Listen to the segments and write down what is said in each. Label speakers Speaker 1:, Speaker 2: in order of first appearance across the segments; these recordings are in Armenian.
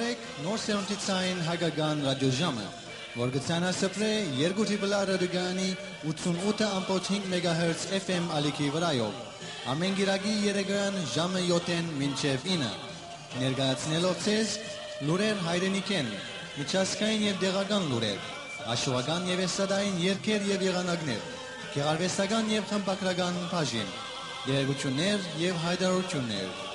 Speaker 1: սփրեք նոր սերունդի ցայն հագագան ռադիոժամը, որ գցանա սփրե երկու տիպլա ռադիոգանի 88.5 MHz FM ալիքի վրայով։ Ամեն գիրագի երեգան ժամը 7-ին մինչև 9։ Ներկայացնելով ցեզ լուրեր հայրենիքեն, միջազգային եւ դեղական լուրեր, աշխուհական եւ էստադային երգեր եւ եղանակներ, գեղարվեստական եւ խմբակրական բաժին, երեգություններ եւ հայտարարություններ։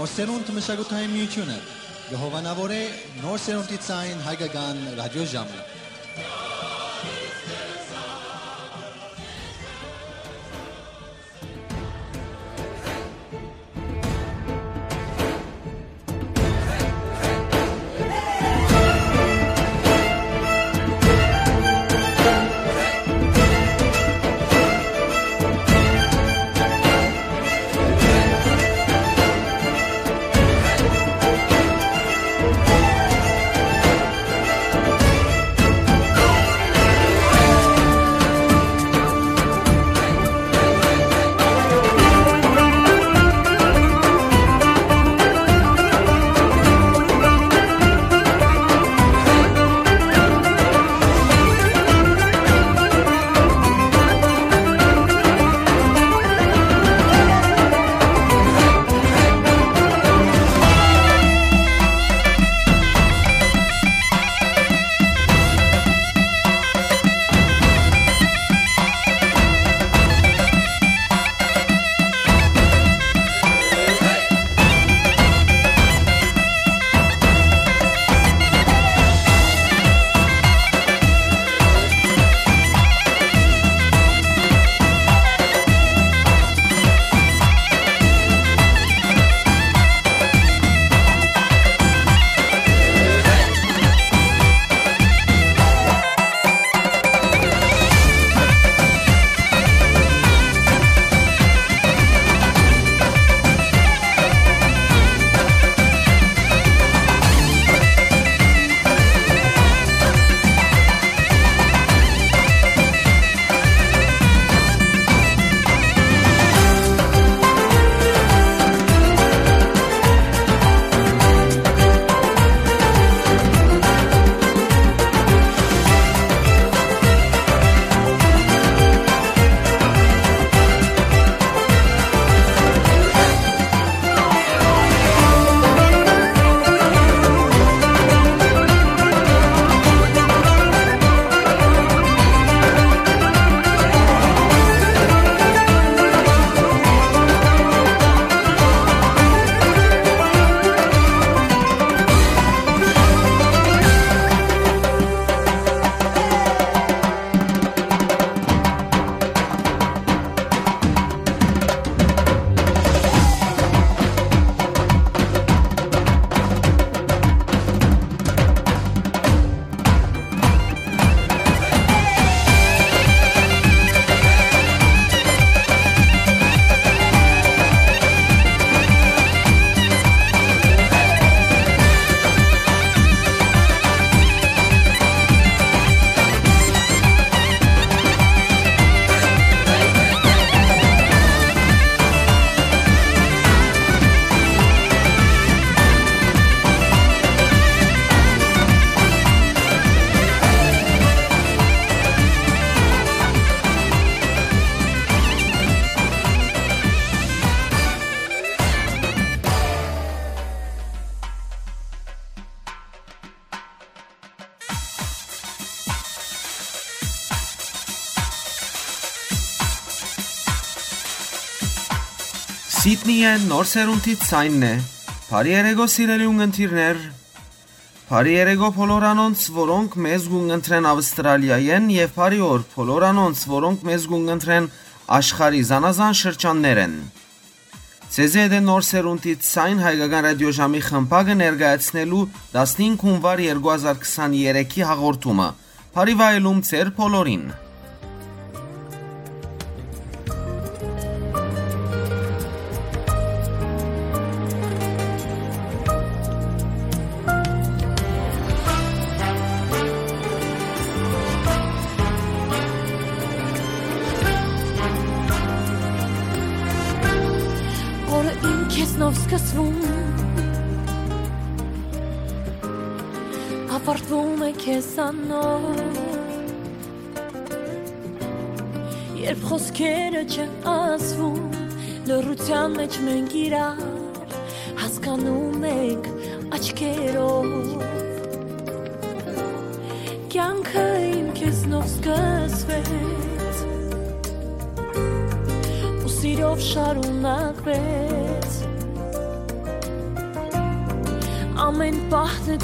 Speaker 1: Նոր սերունդ մշակութային միությունը գհովանավոր է նոր սերունդի ցայն հայկական ռադիոժամը։
Speaker 2: Սիդնիը նոր սերունդից ցայնն է։ Բարի երեգո սիրելի ունգընտիրներ։ Բարի երեգո փոլորանոնց, որոնք մեզ գունգընտրեն Ավստրալիայեն եւ բարի օր փոլորանոնց, որոնք մեզ գունգընտրեն աշխարի զանազան շրջաններեն։ CZD նոր սերունդից ցայն հայկական ռադիոժամի խմբակը ներկայացնելու 15 հունվար 2023-ի հաղորդումը։ Բարի վայելում ծեր փոլորին։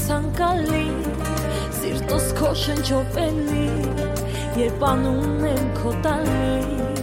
Speaker 3: ցանկալի Սիրտոս քո շնչով էլի Երբ անում եմ քո տալիս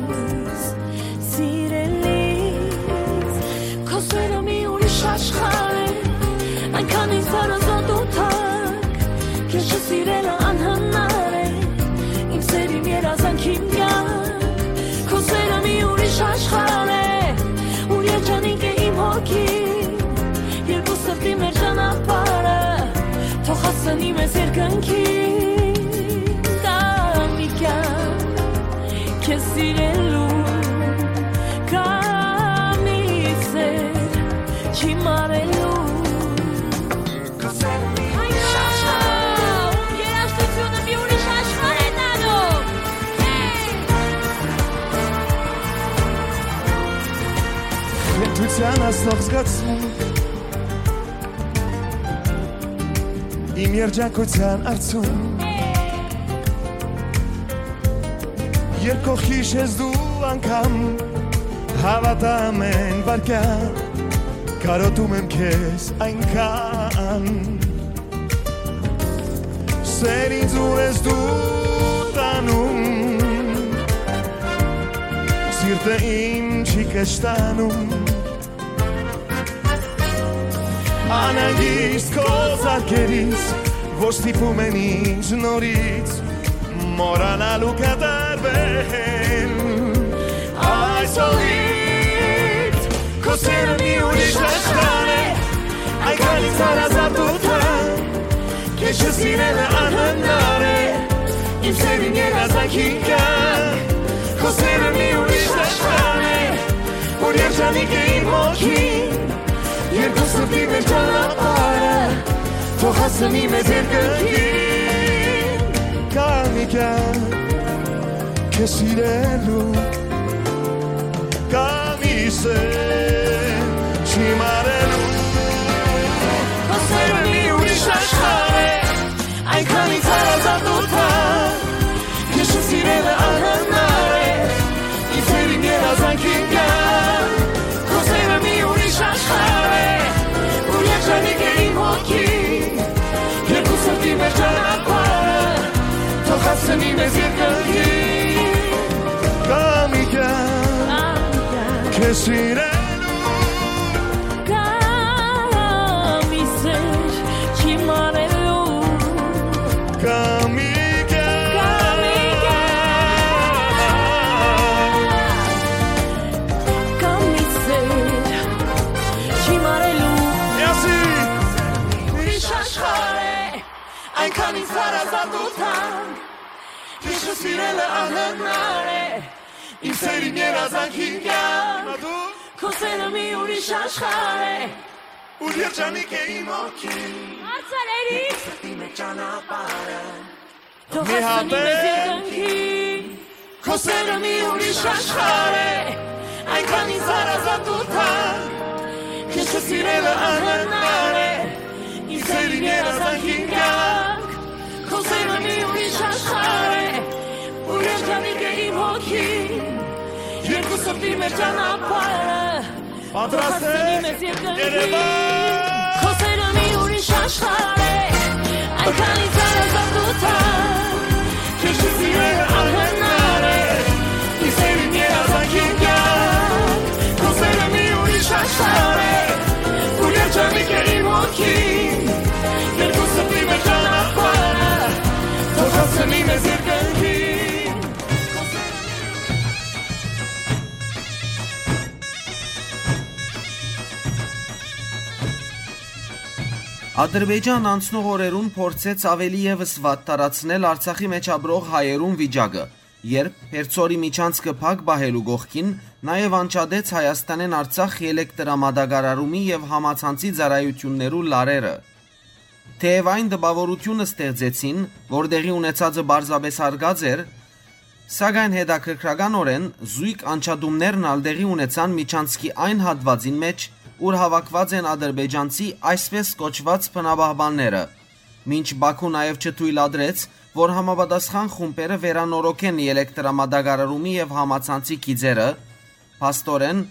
Speaker 3: մեզ երկնքին քեզ սիրելու
Speaker 4: Իմ երջակության արցում Երբ կողքիշ ես դու անգամ Հավատամ են վարկյան Կարոտում եմ քեզ այնքան Սեր ինձ ուր ես դու տանում Սիրտը իմ չի կշտանում Անագիստ քո զարկերից Որ ստիպում են ինձ նորից Moranալու կատարվել Այս օրից Քո սերը մի ուրիշ աշխան է Այգանից հարազատության Քեզ չսիրելը անհնար է Իմ սերին երազանքին կա Քո սերը մի ուրիշ աշխան է Որ երջանիկ է իմ հոգին Երկու սրտի մեր ճանապարը Թող հասնի մեզ երկնքին կամիկյան քեզ սիրելու կամիս է չիմարելու Հոսերը մի ուրիշ աշխար է այնքան ինձ հարազատության քեզ հասնի մեզ երկնքին Կամիկա Քեզ անհնար է Իմ սերին երազանքին կյանք
Speaker 3: Քո սերը մի ուրիշ աշխար է
Speaker 4: Ուր երջանիկ է իմ օքին
Speaker 3: Արցարերից
Speaker 4: Իմ ճանապարհը
Speaker 3: Թող
Speaker 4: Մի
Speaker 3: հասնի մեզ երկնքին
Speaker 4: Քո սերը մի ուրիշ աշխարհ է Այնքան ինձ հարազատության Քեզ սիրելը անհնար է Իմ սերին երազանքին կյանք
Speaker 3: Քո սերը մի ուրիշ աշխար է իմ հոգին
Speaker 4: Երկու
Speaker 3: Սրտի մեր ճանապարհը
Speaker 4: Պատրաստ
Speaker 3: Հասնի
Speaker 4: է
Speaker 3: մեզ երկնքին
Speaker 4: Երևան!
Speaker 3: Քո սերը մի ուրիշ աշխար է Այնքան ինձ հարազատության
Speaker 4: Քեզ սիրելը անհնար է Իմ սերին երազանքին կյանք Քո սերը մի ուրիշ աշխարհ է Ուր երջանիկ է իմ հոգին
Speaker 2: Ադրբեջան անցնող օրերուն փորձեց ավելի եւս վատ տարածնել Արցախի մեջ ապրող հայերուն վիճակը։ երբ Հերցորի միջանցքը փակ բահելու գողքին նաև անջադեց Հայաստանեն Արցախ էլեկտրամադագարարումի եւ համացանցի ծառայություններու լարերը։ Թեև այն դպավորությունը ստեղծեցին, որտեղի ունեցածը բարձաբես արգած էր, սակայն հետաքրքրականորեն զույգ անչադումներն ալդեղի ունեցան միջանցքի այն հատվածին մեջ, ուր հավաքված են ադրբեջանցի այսպես կոչված բնաբահբանները, մինչ Բաքու նաև չթույլատրեց, որ համապատասխան խումբերը վերանորոգեն էլեկտրամադագարարումի եւ համացանցի գիծերը, փաստորեն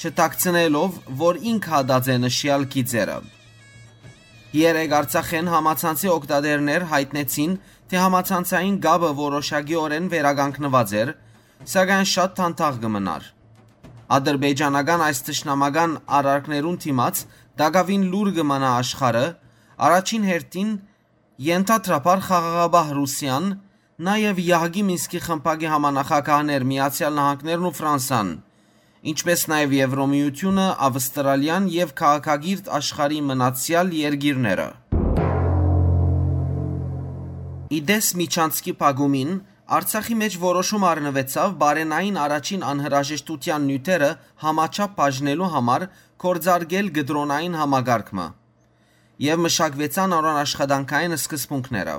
Speaker 2: չտակցնելով, որ ինքը հադած է նշյալ գիծերը։ Երեք Արցախեն համացանցի օկտադերներ հայտնեցին, թե համացանցային գաբը որոշակիորեն վերագանքնված էր, սակայն շատ թանթաղ կմնար։ Ադրբեջանական այս ճշնամական արարքներուն թիմած դակավին լուր կմնա աշխարը, առաջին հերթին ենթադրաբար խաղաղաբահ Ռուսիան, նաև Յահգի Մինսկի խմբակի համանախագահներ Միացյալ Նահանգներն ու Ֆրանսան ինչպես նաև Եվրոմիությունը, Ավստրալիան եւ քաղաքագիրտ աշխարհի մնացյալ երկիրները։ Իդես Միչանսկի Պագումին Արցախի մեջ որոշում առնվեցավ բարենային առաջին անհրաժեշտության նյութերը համաչափ բաժնելու համար կորձարգել գդրոնային համագարկմը եւ մշակվեցան առան աշխատանքային սկզբունքները։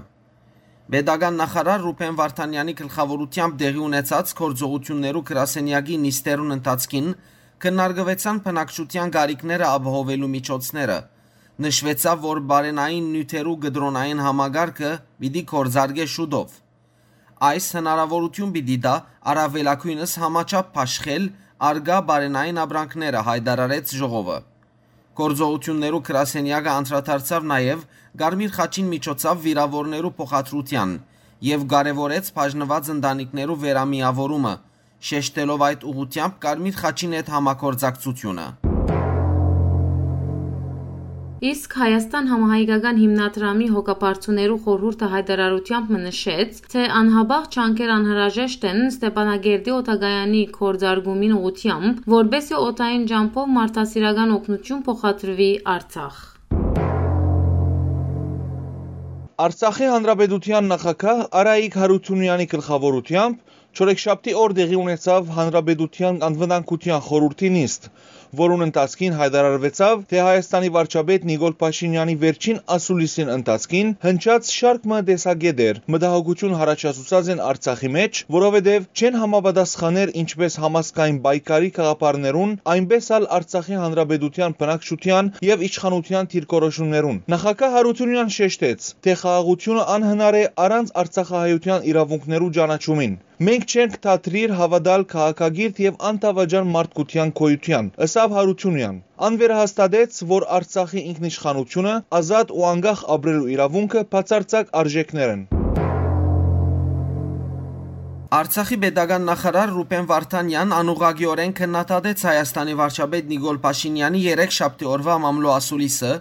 Speaker 2: Պետական նախարար Ռուբեն Վարդանյանի գլխավորությամբ տեղի ունեցած կորձողություններու գրասենյակի նիստերուն ընթացքին քննարկվեցան բնակչության գարիկները ապահովելու միջոցները։ Նշվեցավ, որ բարենային նյութերու գդրոնային համագարկը պիտի կորձարգե շուտով։ Այս հնարավորություն պիտի դա առավելակույնս համաչափ փաշխել արգա բարենային ապրանքները հայտարարեց ժողովը։ Գործողություններու գրասենյակը անդրադարձավ նաև Գարմիր խաչին միջոցով վիրավորներու փոխադրության եւ կարեւորեց բաժնված ընտանիքներու վերամիավորումը, շեշտելով այդ ուղությամբ Կարմիր խաչին հետ համակորձակցությունը։
Speaker 5: Իսկ Հայաստան համահայկական հիմնադրամի հոգապարծուներու խորհուրդը հայտարարությամբ նշեց, թե անհաբաղ չանկեր անհրաժեշտ են Ստեփանագերդի օտագայանի կորձարգումին ուղությամբ, որբեսի օտային ջամփով մարդասիրական օգնություն փոխադրվի Արցախ։
Speaker 6: Արցախի հանրապետության նախագահ Արայիկ Հարությունյանի գլխավորությամբ Չորեքշաբթի օր տեղի ունեցավ հանրապետության անվտանգության խորհրդի նիստ, որուն ընթացքին հայտարարվեցավ, թե Հայաստանի վարչապետ Նիկոլ Փաշինյանի վերջին ասուլիսին ընթացքին հնչած շարք մտեսագետեր մտահոգություն հարաճացուցած են Արցախի մեջ, որովհետև չեն համապատասխաներ ինչպես համասկային բայկարի քաղաքարներուն, այնպես էլ Արցախի հանրապետության բնակչության եւ իշխանության թիրքորոշումներուն։ Նախագահ Հարությունյան շեշտեց, թե խաղաղությունը անհնար է առանց Արցախահայության իրավունքներու ճանաչումին։ Մենք չենք թատրիր հավատալ քաղաքագիրտ եւ անտավաճան մարդկության քոյության, ըսավ Հարությունյան։ Անվերահաստատեց, որ Արցախի ինքնիշխանությունը, ազատ ու անկախ ապրելու իրավունքը բացարձակ արժեքներ են։
Speaker 2: Արցախի pedagogan նախարար Ռուբեն Վարդանյան անուղագիորեն քննադատեց Հայաստանի վարչապետ Նիկոլ Փաշինյանի 3 շաբթի օրվա մամլո ասուլիսը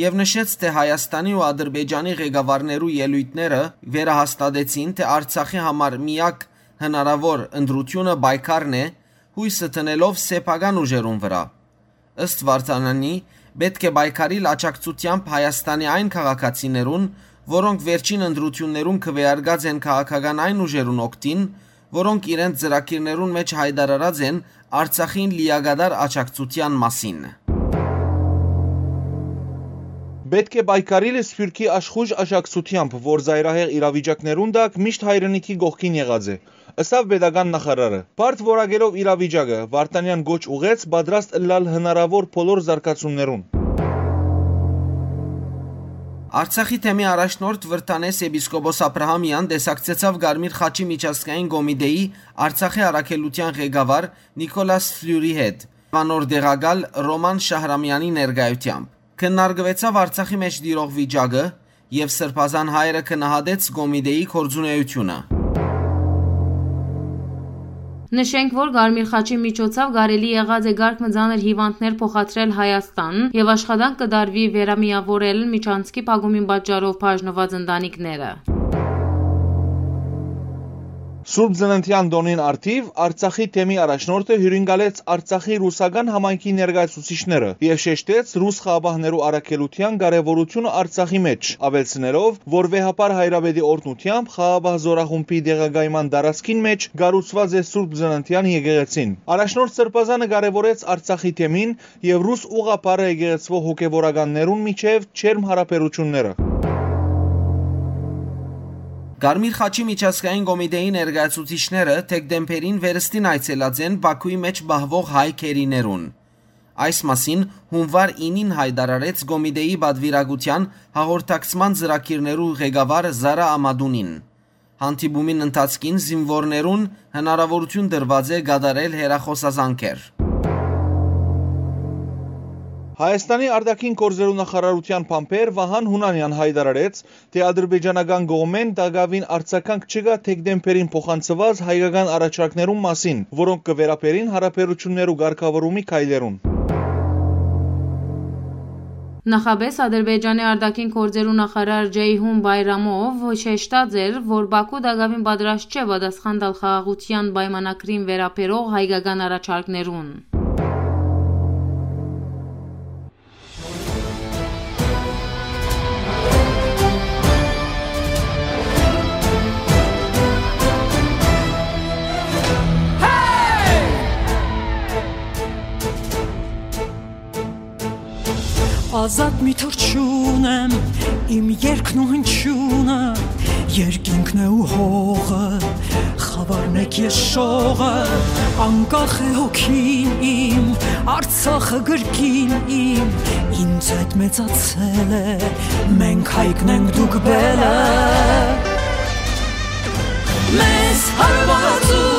Speaker 2: եւ նշեց, թե Հայաստանի ու Ադրբեջանի ղեկավարներու ելույթները վերահաստատեցին, թե Արցախի համար միակ հնարավոր ընդրությունը բայկարն է, հույսը տնելով սեփական ուժերուն վրա։ Ըստ Վարդանյանի, պետք է բայկարի լաճակցությամբ Հայաստանի այն քաղաքացիներուն, որոնք վերջին ընդրություններուն քվեարկած են քաղաքական այն ուժերուն օկտին, որոնք իրենց ծրագիրներուն մեջ հայտարարած են Արցախին լիագադար աջակցության մասին։
Speaker 6: Պետք է բայկարիլ սփյուռքի աշխուժ աջակցությամբ, որ զայրահեղ իրավիճակներուն դակ միշտ հայրենիքի գողքին եղած է։ Ըսավ pedagogan նախարարը։ Բարդ որակելով իրավիճակը. Վարդանյան գոչ ուղեց պատրաստ ըլլալ հնարավոր բոլոր զարգացումներուն։
Speaker 2: Արցախի թեմի առաջնորդ Վրտանես եպիսկոպոս Աբրահամյան տեսակցեցավ Գարմիր խաչի միջազգային կոմիտեի Արցախի առաքելության ղեկավար Նիկոլաս Ֆլյուրի հետ, անոր դեղագալ Ռոման Շահրամյանի ներկայությամբ։ Քննարկվեցավ Արցախի մեջ դիրող վիճակը եւ Սրբազան հայրը քնահատեց Գոմիդեի կորձունեությունը։
Speaker 5: Նշենք, որ Գարմիր խաչի միջոցով կարելի եղած է գարկ մձաներ հիվանդներ փոխադրել Հայաստան եւ աշխատանք կդարվի վերամիավորել Միչանցկի փագումին պատճառով բաժնված ընտանիքները։
Speaker 6: Սուրբ Ծննդյան տոնին արդիվ Արցախի թեմի առաջնորդը հյուրընկալեց Արցախի ռուսական համայնքի ներկայացուցիչները եւ շեշտեց ռուս խաղաբահներու առաքելության կարեւորությունը Արցախի մեջ, ավելցնելով, որ վեհապար հայրաբեդի օրտնությամբ խաղաբահ զորախումբի դեղագայման դարածքին մեջ գառուցված է Սուրբ Ծննդյան եկեղեցին։ Առաջնորդ Սրբազանը կարեւորեց Արցախի թեմին եւ ռուս ուղապարը եկեղեցվող հոգեվորականներուն միջև չերմ հարաբերությունները։
Speaker 2: Գարմիր խաչի միջազգային կոմիտեի ներկայացուցիչները դեկտեմբերին վերստին այցելած են Բաքուի մեջ բահվող հայ քերիներուն։ Այս մասին հունվար 9-ին հայտարարեց կոմիտեի բադվիրագության հաղորդակցման ծրագիրներու ղեկավար Զարա Ամադունին։ Հանդիպումին ընթացքին զինվորներուն հնարավորություն դրված է գադարել հերախոսազանքեր։
Speaker 6: Հայաստանի արտաքին գործերու նախարարության փամփեր Վահան Հունանյան հայտարարեց, թե ադրբեջանական կողմեն դակավին արձականք չկա դեկտեմբերին փոխանցված հայկական առաջարկներուն մասին, որոնք կվերապերին հարաբերություններու ղեկավարումի քայլերուն։
Speaker 5: Նախաբես Ադրբեջանի արտաքին գործերու նախարար Ջեյհուն Բայրամով շեշտած էր, որ Բաքու դակավին պատրաստ չէ պատասխան տալ խաղաղության պայմանագրին վերապերող հայկական առաջարկներուն։
Speaker 7: Ազատ մի թրջուն եմ իմ երկն ու հնչյունը երկինքն է ու հողը խավարն է ես շողը անկախ է հոգին իմ արցախը գրքին իմ ինձ այդ մեծացել է մենք հայկն ենք դուք բելը մեզ հարվածում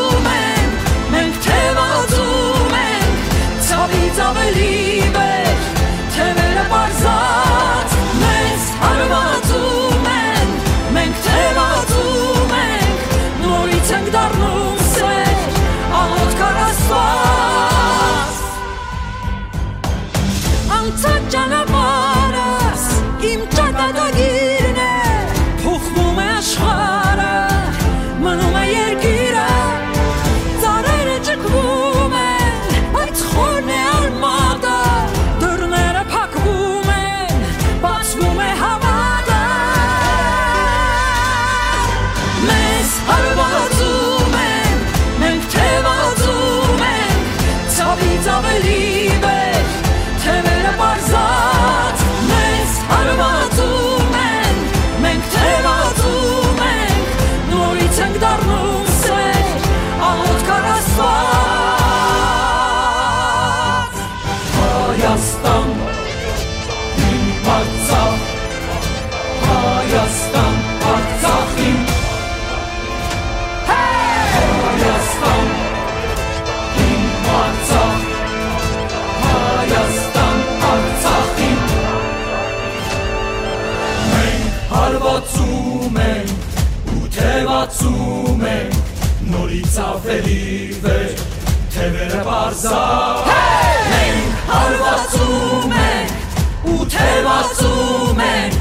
Speaker 7: նորից ավելի վեր թևերը բարձա Մենք հարվածում ենք ու թևածում ենք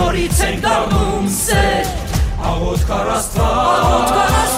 Speaker 7: նորից ենք դառնում սեր աղոտ կարաստված աղոտ կարաստված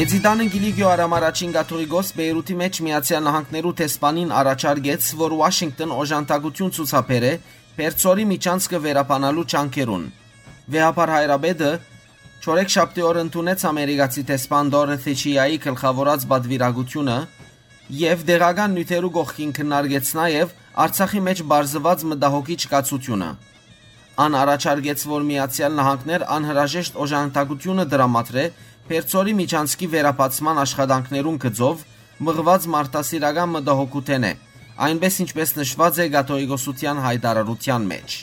Speaker 2: Մեծիդանը Գիլիգիո Արամարաչին Գաթողիկոս Բեյրութի մեջ Միացյալ Նահանգներու տեսփանին առաջարկեց, որ Վաշինգտոն օժանդակություն ցուցաբերե Պերցորի միջանցքը վերապանալու ճանկերուն։ Վեհապար Հայրաբեդը Չորեք շաբթի օր ընդունեց ամերիկացի տեսփան Դորոթի Չիայի գլխավորած բադվիրագությունը եւ դեղական նյութերու գողքին քննարկեց նաեւ Արցախի մեջ բարձված մտահոգիչ կացությունը։ Ան առաջարկեց, որ Միացյալ Նահանգներ անհրաժեշտ օժանդակությունը դրամատրե Պերցորի միջանցքի վերապացման աշխատանքներուն գծով մղված մարտասիրական մտահոգութեն է, այնպես ինչպես նշված է Գաթողիկոսության հայտարարության մեջ։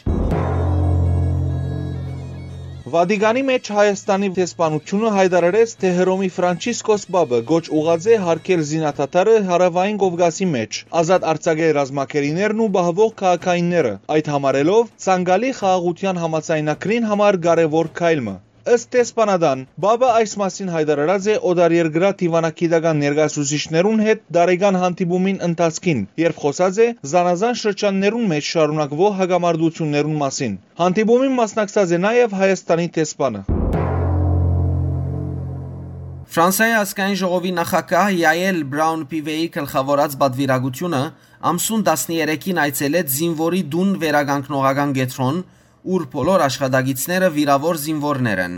Speaker 6: Վադիգանի մեջ Հայաստանի տեսփանությունը հայտարարեց, թե Հռոմի Ֆրանցիսկոս Բաբը գոչ ուղաձե հարկել զինաթաթարը հարավային Կովկասի մեջ, ազատ արձակել ռազմակերիներն ու բահվող քաղաքայինները, այդ համարելով ցանգալի խաղաղության համացայնակրին համար կարևոր քայլը։ Ըստ տեսփանադան, Բաբը այս մասին հայտարարած է Օդարերգրա դիվանագիտական ներկայացուցիչներուն հետ դարեգան հանդիպումին ընթացքին, երբ խոսած է զանազան շրջաններուն մեջ շարունակվող հագամարտություններուն մասին։ Հանդիպումին մասնակցած է նաև Հայաստանի տեսփանը։
Speaker 2: Ֆրանսիայի ազգային ժողովի նախագահ Յայել Բրաուն Պիվեի գլխավորած բադվիրագությունը ամսուն 13-ին այցելեց զինվորի դուն վերագանքնողական գետրոն, ուր բոլոր աշխատագիցները վիրավոր զինվորներ են։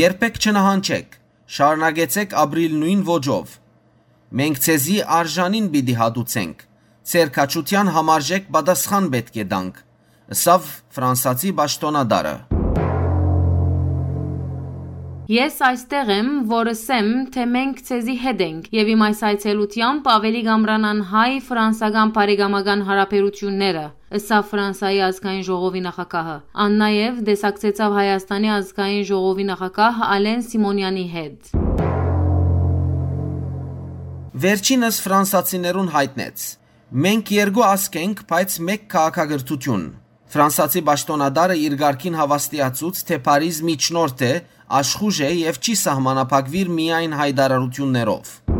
Speaker 2: Երբեք չնահանջեք, շարունակեցեք ապրիլ նույն ոճով։ Մենք ցեզի արժանին պիտի հատուցենք։ Ձեր քաչության համարժեք պատասխան պետք է տանք։ Սավ ֆրանսացի պաշտոնադարը։
Speaker 5: Ես այստեղ եմ, որ ասեմ, թե մենք ցեզի հետ ենք, եւ իմ այս այցելությամբ ավելի գամրանան հայ-ֆրանսական բարեկամական հարաբերությունները, ըսա Ֆրանսայի ազգային ժողովի նախագահը։ Ան նաեւ դեսակցեցավ Հայաստանի ազգային ժողովի նախագահ Ալեն Սիմոնյանի հետ։
Speaker 2: Վերջինս ֆրանսացիներուն հայտնեց։ Մենք երկու ազգ ենք, բայց մեկ քաղաքագրթություն։ Ֆրանսացի պաշտոնադարը իր ղարքին հավաստիացուց, թե Փարիզ միջնորդ է, աշխուժ է եւ չի սահմանափակվիր միայն հայդարարություններով։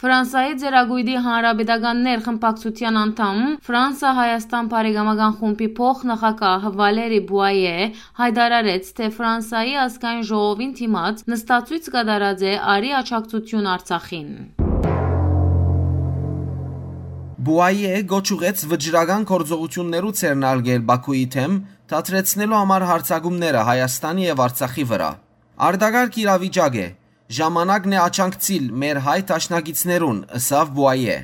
Speaker 5: Ֆրանսիայի Ձերագույդի հանրապետական ներխմբակցության անդամ Ֆրանսա-Հայաստան բարեկամական խումբի փոխնախագահ Վալերի Բուայե հայտարարեց, թե Ֆրանսիայի ազգային ժողովին թիմած նստածույց կատարած է արի աչակցություն Արցախին։
Speaker 2: Բուայե գոչուղեց վճռական կորձողություններու ցերնալգել Բաքուի թեմ, դադրեցնելու համար հարցակումները Հայաստանի եւ Արցախի վրա։ Արդագարգ իրավիճակ է։ Ժամանակն է աչանկցիլ մեր հայ տաշնագիցներուն, ըսավ Բուայե։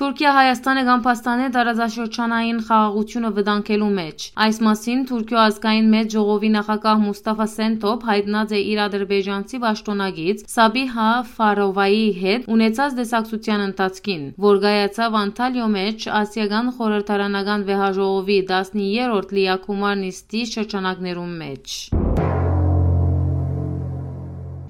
Speaker 5: Թուրքիա Հայաստանը գամփաստան է տարածաշրջանային խաղաղությունը վտանգելու մեջ։ Այս մասին Թուրքիո ազգային մեծ ժողովի նախագահ Մուստաֆա Սենտոփ հայտնած է իր ադրբեջանցի պաշտոնագից Սաբիհա Ֆարովայի հետ ունեցած դեսակցության ընթացքին, որ գայացավ Անտալիո մեջ Ասիական խորհրդարանական վեհաժողովի 13-րդ լիակումար նիստի շրջանակներում մեջ։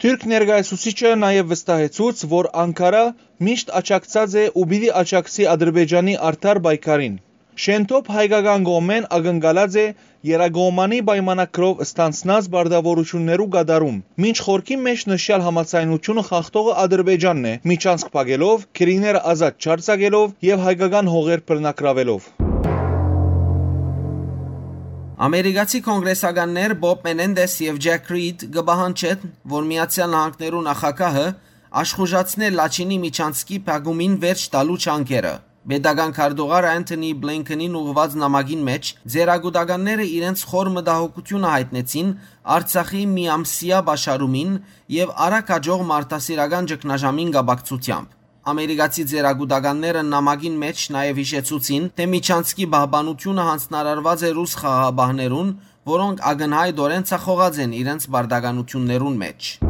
Speaker 6: Թուրք ներկայացուցիչը նաև վստահեցուց, որ Անկարա միշտ աջակցած է ու պիտի աջակցի Ադրբեջանի արդար պայքարին։ Շենթոփ հայկական գոմեն ակնկալած է Երագոմանի պայմանակրով ստանցնած բարդավորություններու գդարում։ Մինչ խորքի մեջ նշյալ համացայնությունը խախտողը Ադրբեջանն է, միջանցք փակելով, քրիները ազատ չարձակելով եւ հայկական հողեր բռնակրավելով։
Speaker 2: Ամերիկացի կոնգրեսականներ Բոբ Մենենդես եւ Ջեք Ռիդ գբահանչեն, որ Միացյալ Նահանգներու նախագահը աշխուժացնել Լաչինի միջանցքի փակումին վերջ տալու չանկերը։ Պետական քարտուղար Անթոնի Բլինքենին ուղված նամակին մեջ ձերագուտականները իրենց խոր մտահոգությունը հայտնեցին Արցախի միամսիա բաշարումին եւ արագ հաջող մարտահրավերական ճգնաժամին գաբակցությամբ։ Ամերիկացի ձերագուտականները նամակին մեջ նաև հիշեցուցին, թե Միչանսկի բահբանությունը հանձնարարված է ռուս խաղաբահներուն, որոնք ագնհայտորեն ցախողած են իրենց բարդականություններուն մեջ։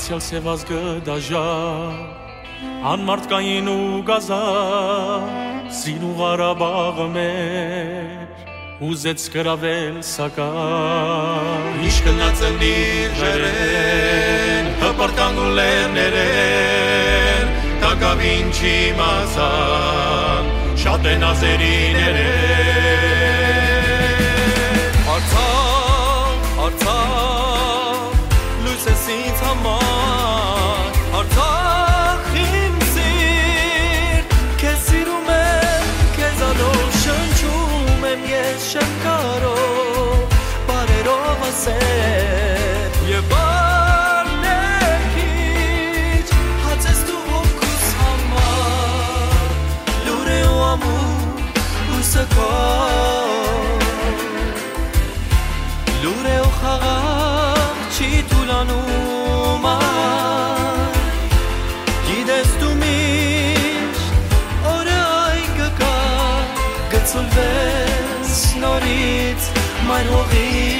Speaker 8: Դարձյալ սևազգը դաժա Անմարդկային ու գազա Սինու Ղարաբաղը մեր Ուզեց գրավել սակայն Իշ գնացել իր ժերեն Հպարտան ու լերներեն Տակավին չի մազան Շատ են ազերիներեն ասել Եվ բարներ քիչ Հացես դու հոգուս համար Լուր է ու ամուր Հույսը կա Լուր է ու խաղաղ չի թուլանում այ Գիտես դու միշտ օրը այն կկա Գծուլվես նորից մայր հողի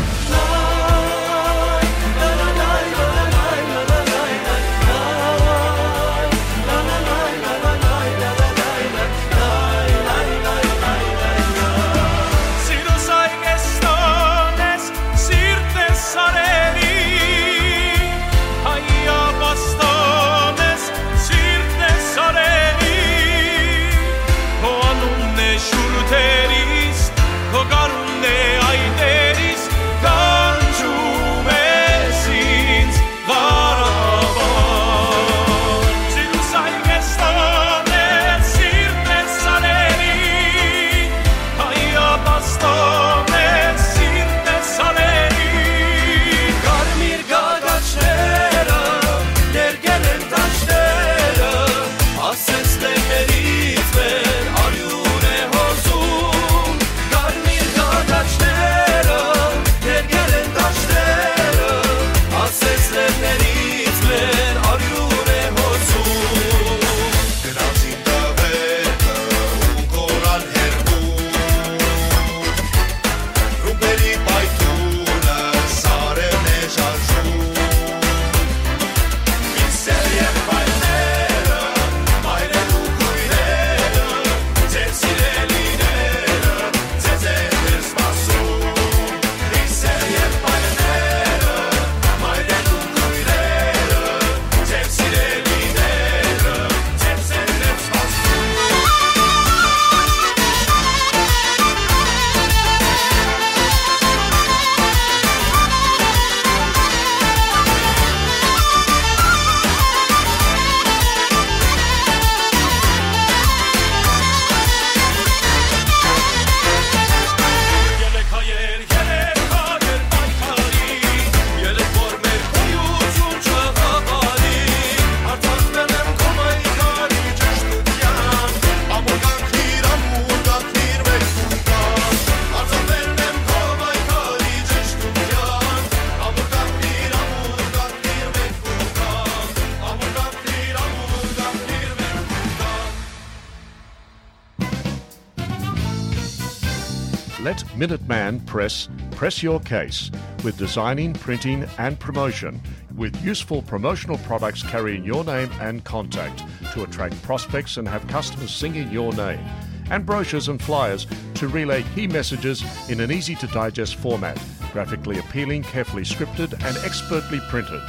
Speaker 9: Minuteman Press press your case with designing, printing, and promotion with useful promotional products carrying your name and contact to attract prospects and have customers singing your name, and brochures and flyers to relay key messages in an easy to digest format, graphically appealing, carefully scripted, and expertly printed.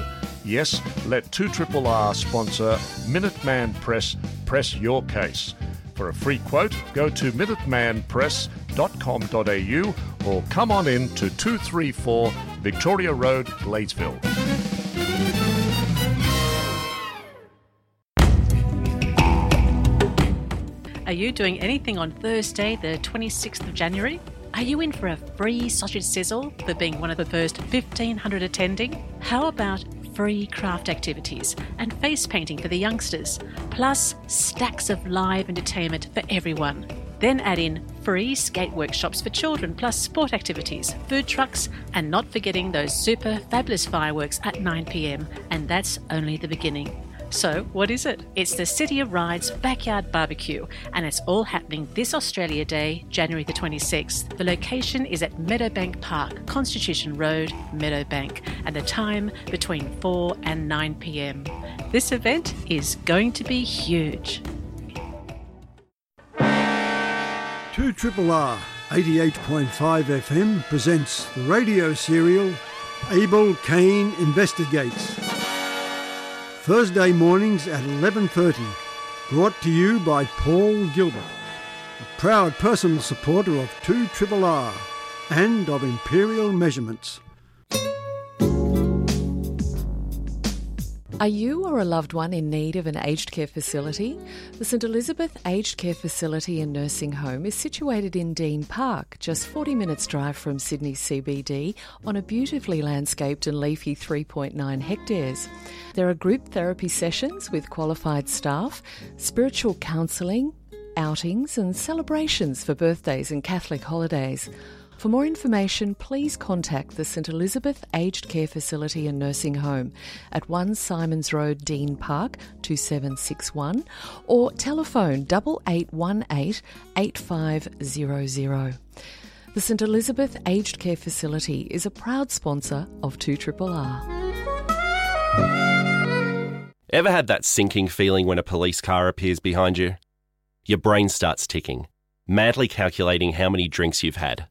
Speaker 9: Yes, let 2RRR sponsor Minuteman Press press your case. For a free quote, go to minutemanpress.com.au or come on in to 234 Victoria Road, Gladesville.
Speaker 10: Are you doing anything on Thursday, the 26th of January? Are you in for a free sausage sizzle for being one of the first 1500 attending? How about free craft activities and face painting for the youngsters, plus stacks of live entertainment for everyone? Then add in free skate workshops for children, plus sport activities, food trucks, and not forgetting those super fabulous fireworks at 9 pm. And that's only the beginning. So, what is it? It's the City of Rides Backyard Barbecue, and it's all happening this Australia Day, January the 26th. The location is at Meadowbank Park, Constitution Road, Meadowbank, and the time between 4 and 9 pm. This event is going to be huge.
Speaker 11: 2 Triple R 88.5 FM presents the radio serial Abel Kane Investigates. Thursday mornings at 11:30. Brought to you by Paul Gilbert, a proud personal supporter of 2 Triple R and of Imperial Measurements.
Speaker 12: Are you or a loved one in need of an aged care facility? The St Elizabeth Aged Care Facility and Nursing Home is situated in Dean Park, just 40 minutes drive from Sydney CBD, on a beautifully landscaped and leafy 3.9 hectares. There are group therapy sessions with qualified staff, spiritual counselling, outings, and celebrations for birthdays and Catholic holidays. For more information, please contact the St Elizabeth Aged Care Facility and Nursing Home at 1 Simons Road, Dean Park, 2761, or telephone 8818 8500. The St Elizabeth Aged Care Facility is a proud sponsor of 2RRR.
Speaker 13: Ever had that sinking feeling when a police car appears behind you? Your brain starts ticking, madly calculating how many drinks you've had.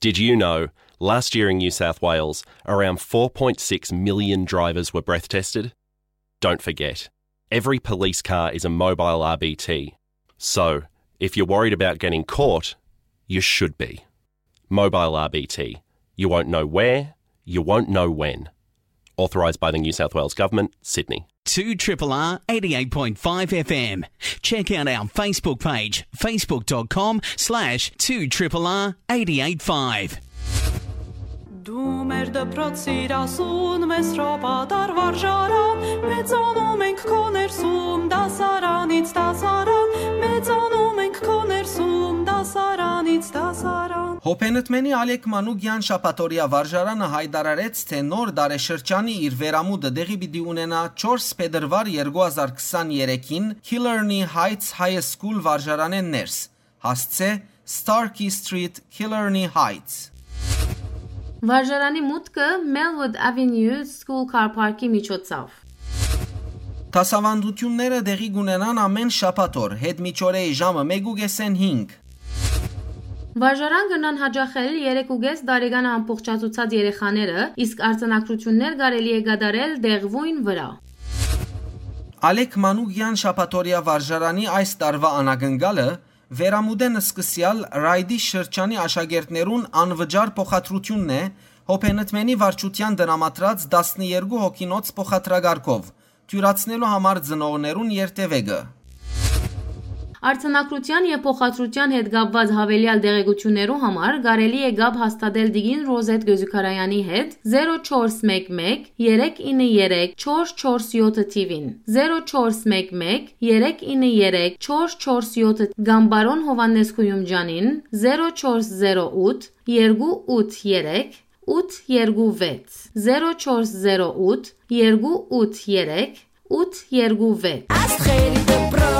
Speaker 13: Did you know last year in New South Wales, around 4.6 million drivers were breath tested? Don't forget, every police car is a mobile RBT. So, if you're worried about getting caught, you should be. Mobile RBT. You won't know where, you won't know when. Authorised by the New South Wales Government, Sydney.
Speaker 14: 2 Triple R 88.5 FM. Check out our Facebook page, facebook.com slash 2 Triple R 88.5.
Speaker 3: Դու մեր դպրոցիր ասուն մեզ շապատար վարժարան մեծանում ենք քո ներսում դասարանից դասարան մեծանում ենք քո ներսում դասարանից դասարան
Speaker 2: Հոփենտմենի Ալեք Մանուկյան շապատորիա վարժարանը հայտարարեց, թե նոր դարեշրջանի իր վերամուտը դեղի պիտի ունենա 4 փետրվար 2023-ին Killarney Heights High School վարժարանեն ներս։ Հասցե Starkey Street, Killarney Heights։
Speaker 5: Վարժարանի մուտքը Melwood Avenue School Car Park-ի միջոցով։
Speaker 2: Տասավանդությունները դեղի կունենան ամեն շաբաթօր, հետ միջօրեի ժամը 1:5
Speaker 5: Վարժարան գնան հաջախել 3.5 տարեկան ամբողջացուցած երեխաները, իսկ արձանագրություններ կարելի է գդարել դեղվույն վրա։
Speaker 2: Ալեք Մանուկյան շապատորիա վարժարանի այս տարվա անագնգալը վերամուդեն սկսյալ ռայդի շրջանի աշակերտներուն անվճար փոխադրությունն է հոփենտմենի վարչության դրամատրած 12 հոգինոց փոխադրագարկով թյուրացնելու համար ծնողներուն երթևեկը
Speaker 5: Արցանակրության եւ փոխադրության հետ կապված հավելյալ դեղեցություններու համար կարելի է գապ հաստատել Դիգին Ռոզետ Գյուզուկարայանի հետ 0411 393 447 TV-ին 0411 393 447 Գամբարոն Հովանես Խույումջանին 0408 283 826 0408 283 826
Speaker 3: Աստղերի դպրոց Աստղերի դպրոց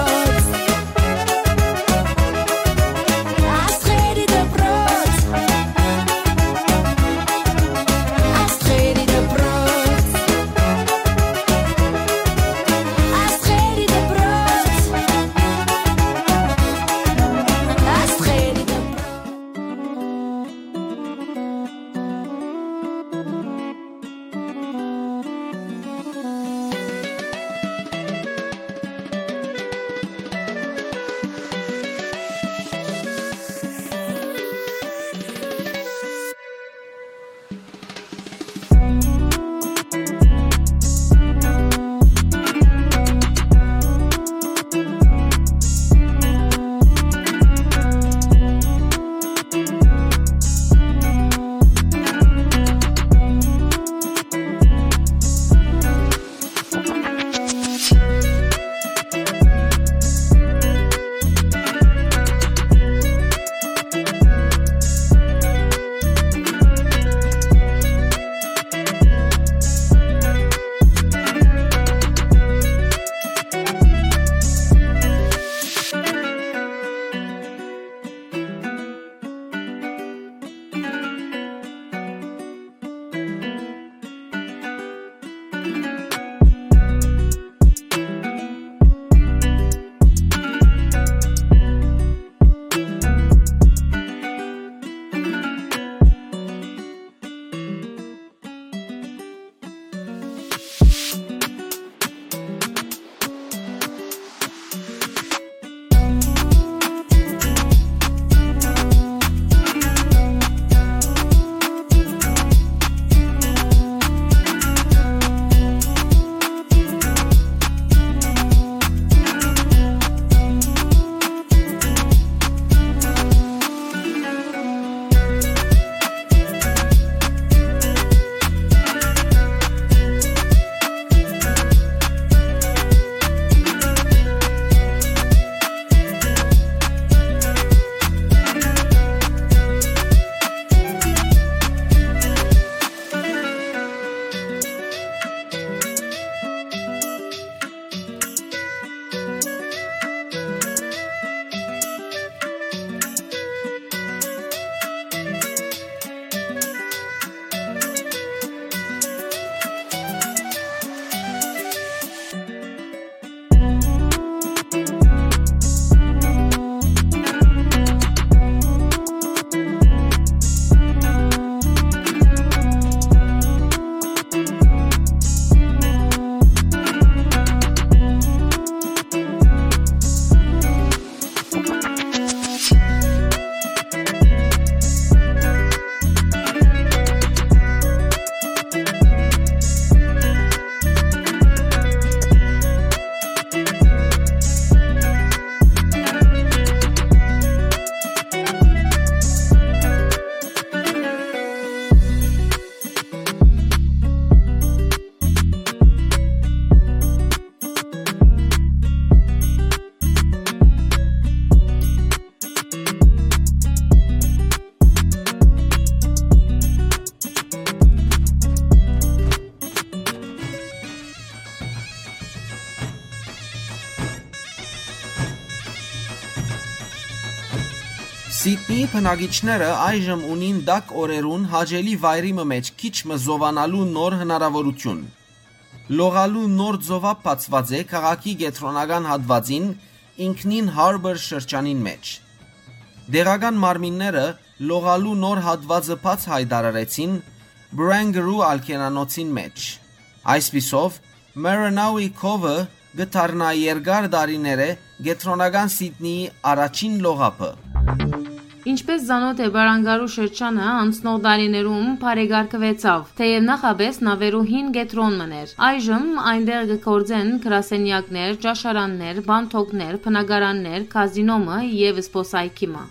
Speaker 2: Սիդնեի բնակիչները այժմ ունին դակ օրերուն հաջելի վայրի մեջ քիչ մզովանալու նոր հնարավորություն։ Լողալու նոր ծովապ բացված է քաղաքի գետրոնական հատվածին ինքնին Harbor շրջանին մեջ։ Դերական մարմինները լողալու նոր հատվածը բաց հայտարարեցին Barangaroo ալքենանոցին մեջ։ Այսպիսով Maranawi Cove գտարնա երկար դարիները գետրոնական Սիդնեի առաջին լողապը։
Speaker 5: Ինչպես զանոթ է Բարանգարու շրջանը անցնող դարիներում բարեգարկվեցավ, թեև նախաբես նավերու հին գետրոն մներ։ Այժմ այնտեղ կգործեն գրասենյակներ, ճաշարաններ, բանթոկներ, բնակարաններ, կազինոմը եւ սպոսայքիմը։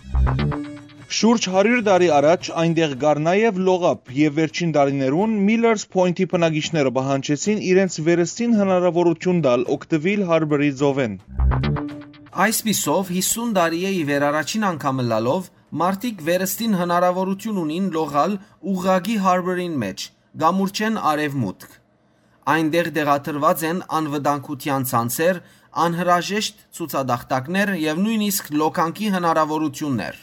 Speaker 6: Շուրջ 100 տարի առաջ այնտեղ գար նաև լողապ եւ վերջին տարիներուն Millers Point-ի բնակիչները բանջեցին իրենց վերստին հնարավորություն տալ օգտվել Harbor-ի ծովեն։
Speaker 2: Այսպիսով 50 տարի է ի վեր առաջին անգամը լալով Մարտիկ վերստին հնարավորություն ունին լողալ ուղագի հարբերին մեջ, գամուրջեն արևմուտք։ Այնտեղ դեղատրված են անվտանգության ցանցեր, անհրաժեշտ ցուցադախտակներ եւ նույնիսկ լոկանքի հնարավորություններ։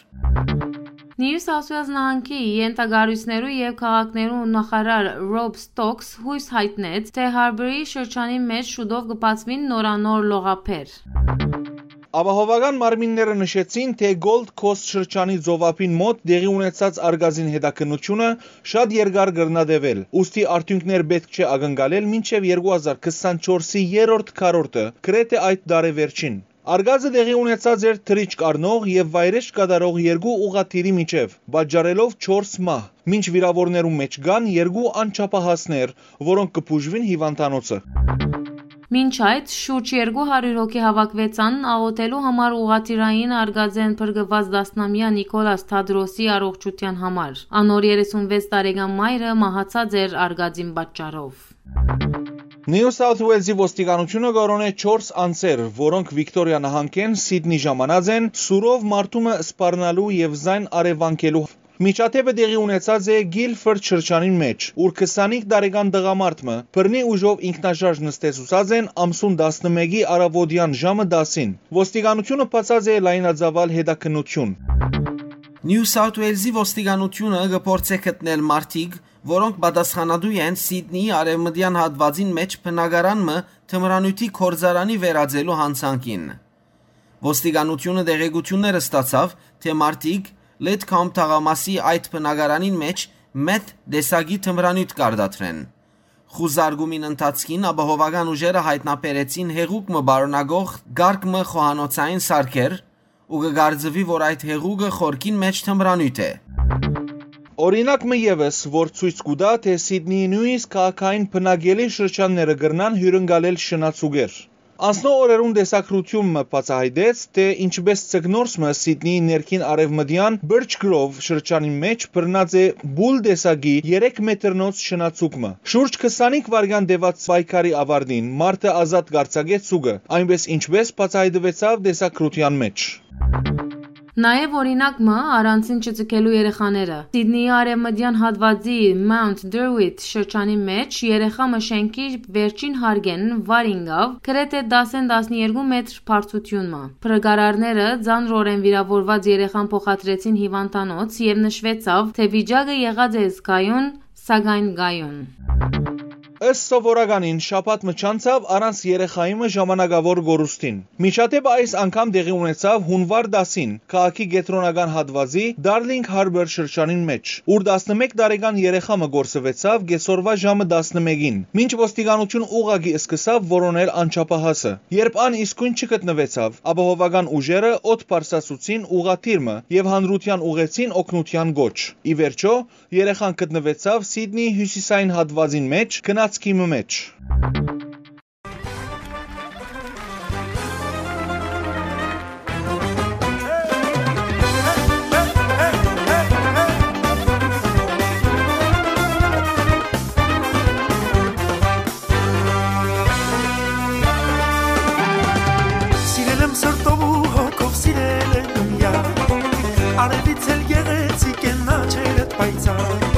Speaker 5: Նյու Սաութ Ուելս նահանգի յենտագարույցներու եւ քաղաքներու նախարար Ռոբ Ստոքս հույս հայտնեց, թե Հարբերի շրջանի մեջ շուտով կբացվին նորանոր լողափեր։
Speaker 6: Ապահովական մարմինները նշեցին, թե Gold Coast շրջանի ծովափին մոտ դեղի ունեցած արգազին հետաքննությունը շատ երկար կրնադեվել։ Ոստի արդյունքներ պետք չէ ակնկալել մինչև 2024-ի 3-րդ քառորդը, գրեթե այդ դարեվերջին։ Արգազը դեղի ունեցած էր թրիչք առնող եւ վայրեջ կատարող երկու ուղաթիրի միջև, բաժարելով 4 մահ, մինչ վիրավորներու մեջ կան երկու անչափահասներ, որոնք կփուժվին հիվանդանոցը։
Speaker 5: Մինչ այդ շուրջ 200 հոգի հավաքվեցան աղոթելու համար ուղղաթիռային արգազեն փրկված դասնամյա Նիկոլաս Թադրոսի առողջության համար։ Անոր 36 տարեկան մայրը մահացած էր արգազին պատճառով։
Speaker 6: Նյու Սաութ Ուելսի ոստիկանությունը գարոն է 4 անձեր, որոնք Վիկտորիա նահանգեն Սիդնի ժամանած են սուրով մարդումը սպառնալու եւ զայն արևանքելու Միջադեպը դեղի ունեցած է Գիլֆորդ շրջանին մեջ, ուր 25 տարեկան տղամարդը բռնի ուժով ինքնաշարժ նստեցուցած են ամսուն 11-ի առավոտյան ժամը 10-ին։ Ոստիկանությունը բացած է լայնածավալ հետաքննություն։
Speaker 2: Նյու Սաութ Ուելսի ոստիկանությունը գործե գտնել մարտիկ, որոնք պատասխանատու են Սիդնեի արևմտյան հատվածին մեջ բնակարանը թմրանյութի կորզարանի վերածելու հանցանքին։ Ոստիկանությունը դեղեցությունները ստացավ, թե մարտիկ Լեդքամ թաղամասի այդ բնակարանին մեջ մեծ դեսագի թմրանյութ կարդատրեն։ Խուզարգումին ընթացքին ապահովական ուժերը հայտնաբերեցին հեղուկ մը բարոնագող գարգ մը խոհանոցային սարքեր ու կգարձվի, որ այդ հեղուկը խորքին մեջ թմրանյութ է։
Speaker 6: Օրինակ մը եւս, որ ցույց կուտա, թե Սիդնեի նույնիսկ քաղաքային բնակելի շրջանները գրնան հյուրընկալել շնացուգեր։ Անցնո օրերուն տեսակրությունը բացահայտեց, թե ինչպես ցգնորսը Սիդնեի ներքին արևմտյան Birchgrove շրջանի մեջ բռնած է բուլ տեսակի 3 մետրնոց շնացուկը։ Շուրջ 25 վայրկյան դեված պայքարի ավարտին մարտը ազատ գարցակեց ցուգը, այնպես ինչպես բացահայտվեցավ տեսակրության մեջ։
Speaker 5: Նաև օրինակ մը առանցին չծկելու երեխաները։ Սիդնեի արևմտյան հատվածի Mount Druitt շրջանի մեջ երեխա մշենքի վերջին հարգեն վարինգավ գրեթե 10-12 մետր բարձրությունն։ Փրկարարները ձանրորեն վիրավորված երեխան փոխադրեցին հիվանդանոց եւ նշվեցավ, թե վիճակը եղած է զգայուն, սակայն գայուն։
Speaker 6: Ըստ սովորականին շաբաթ մչանցավ առանց երեխայիմը ժամանակավոր գորուստին։ Միջադեպը այս անգամ դեղի ունեցավ հունվար 10-ին քաղաքի գետրոնական հատվածի Darling Harbour շրջանին մեջ, ուր 11 տարեկան երեխամը գործվեցավ գեսորվա ժամը 11-ին։ Մինչ ոստիկանություն ուղագի սկսավ որոնել անչափահասը։ Երբ ան իսկույն չգտնվեցավ, ապահովական ուժերը օդ բարձրացուցին ուղաթիրմը եւ հանրության ուղեցին օկնության գոչ։ Ի վերջո երեխան գտնվեցավ Սիդնեի հյուսիսային հատվածին մեջ, գնաց գնացքի մեջ։
Speaker 4: Արևից էլ գեղեցիկ են աչքերը պայծառ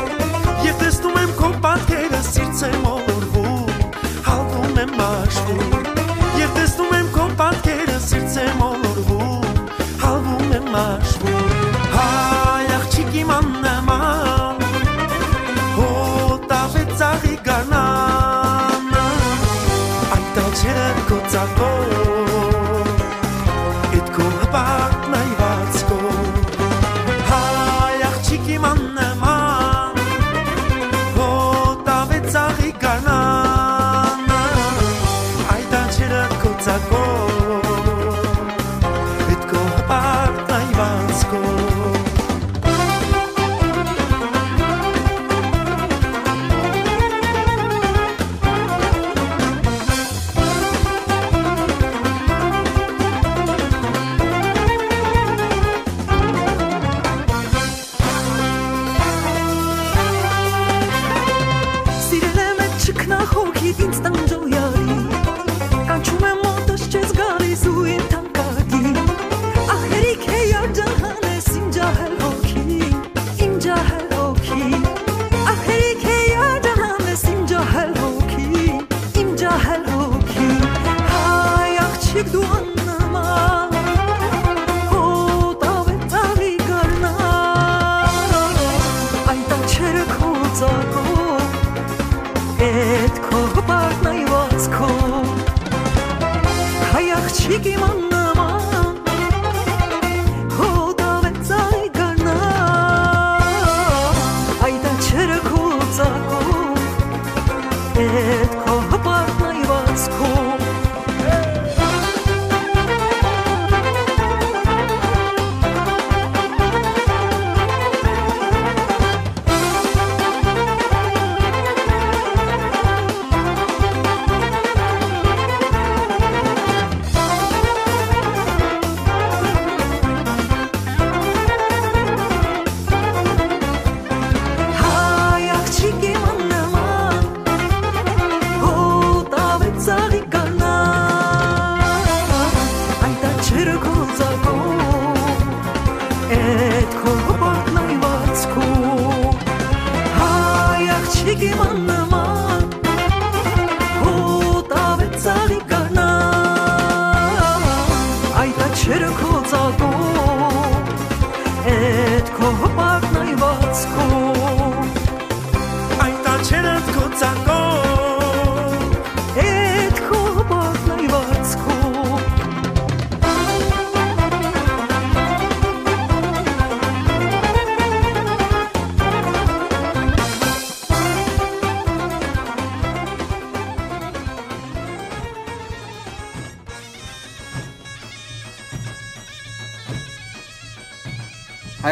Speaker 4: Այդ
Speaker 3: աչերը քո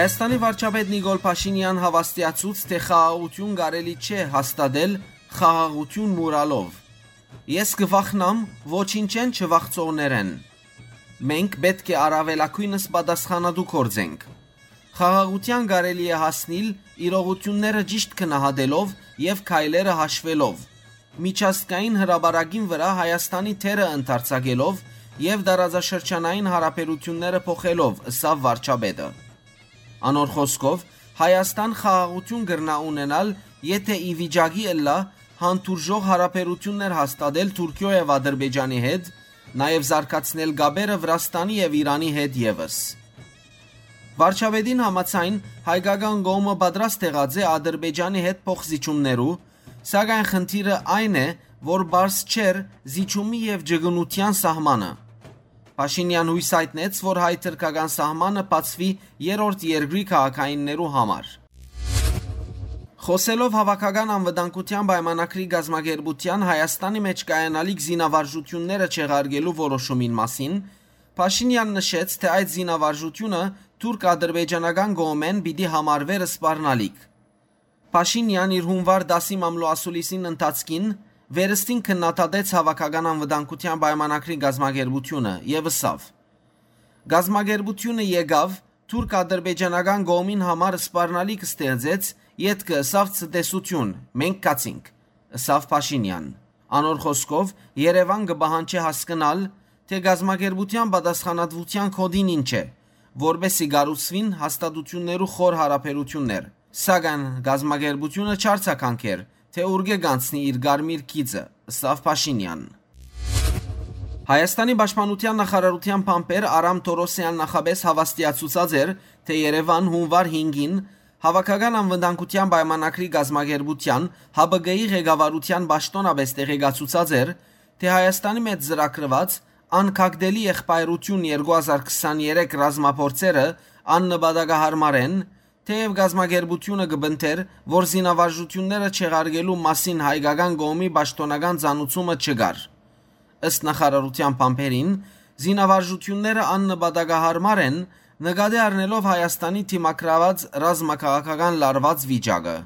Speaker 2: Հայաստանի վարչապետ Նիկոլ Փաշինյան հավաստիացուց, թե խաղաղություն կարելի չէ հաստատել խաղաղություն մուրալով։ Ես կվախնամ ոչինչ են չվախծողներեն։ Մենք պետք է առավելակույնս պատասխանատու կործենք։ Խաղաղության կարելի է հասնել իրողությունները ճիշտ քնահատելով եւ քայլերը հաշվելով։ Միջազգային հրաբարագին վրա Հայաստանի թերը ընդարձակելով եւ դարաձաշրջանային հարաբերությունները փոխելով, ըսավ վարչապետը։ Անոր խոսքով Հայաստան խաղաղություն գրնա ունենալ, եթե ի վիճակի ըլլա հանդուրժող հարաբերություններ հաստատել Թուրքիո եւ Ադրբեջանի հետ, նաեւ զարգացնել գաբերը Վրաստանի եւ Իրանի հետ եւս։ Վարչապետին համաձայն հայկական գոմը պատրաստ եղած է Ադրբեջանի հետ փոխզիջումներու, սակայն խնդիրը այն է, որ բարձ չեր զիջումի եւ ջգնության սահմանը։ Փաշինյան հույս հայտնեց, որ հայ-թրքական սահմանը բացվի երրորդ երկրի քաղաքայիններու համար։ Խոսելով հավաքական անվտանգության պայմանագրի գազագերբության Հայաստանի մեջ կայանալիք զինավարժությունները չեղարկելու որոշումին մասին, Փաշինյան նշեց, թե այդ զինավարժությունը թուրք-ադրբեջանական գոմեն պիտի համարվեր սպառնալիք։ Փաշինյան իր հունվար 10-ի մամլոասուլիսին ընթացքին վերստին քննադատեց հավաքական անվտանգության պայմանագրի գազագերբությունը եւ ըսավ. Գազագերբությունը եկավ թուրք-ադրբեջանական գոմին համար սպառնալիք ստեղծեց յետքը ըսավ ցտեսություն մենք կացինք ըսավ Փաշինյան անոր խոսքով Երևան կբահանջի հասկանալ թե գազագերբության պատասխանատվության կոդին ինչ է որբեսի գարուցվին հաստատություններու խոր հարաբերություններ սակայն գազագերբությունը չարցականքեր թե ուրգե գանցնի իր գարմիր կիծը ըսավ Փաշինյան Հայաստանի Պաշտպանության նախարարության փամփեր Արամ Թորոսյան նախաբես հավաստիացուցած էր, թե Երևան հունվար 5-ին Հավաքական անվտանգության պայմանագրի գազագերբության ՀԲԳ-ի ղեկավարության պաշտոնապես տեղեկացուցած էր, թե Հայաստանի մեջ զրակրված անկագդելի եղբայրություն 2023 ռազմապորցերը աննպատակահարմար են, թեև գազագերբությունը կբնթեր, որ զինավարժությունները չեղարգելու մասին հայկական կողմի պաշտոնական ցանուցումը չկար։ Ըստ նախարարության բամբերին, զինավարժությունները աննպատակահարմար են, նկատի առնելով Հայաստանի թիմակրաված ռազմաքաղաքական լարված վիճակը։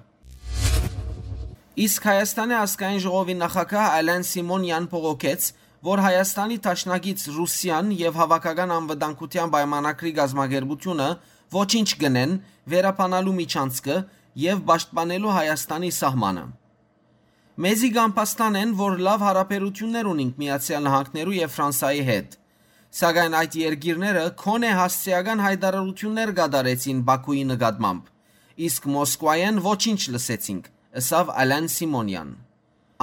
Speaker 2: Իսկ Հայաստանի ազգային ժողովի նախագահ Ալեն Սիմոնյան փողոքեց, որ Հայաստանի տաշնակից Ռուսիան եւ հավաքական անվտանգության պայմանագրի գազագերբությունը ոչինչ գնեն վերապանալու միջանցքը եւ պաշտպանելու Հայաստանի սահմանը։ Մեզի գամպաստան են, որ լավ հարաբերություններ ունենք Միացյալ Նահանգներու եւ Ֆրանսայի հետ։ Սակայն այդ երկիրները քոնե հասցեական հայտարարություններ կատարեցին Բաքուի նկատմամբ, իսկ Մոսկվայեն ոչինչ լսեցինք, ըսավ Ալեն Սիմոնյան։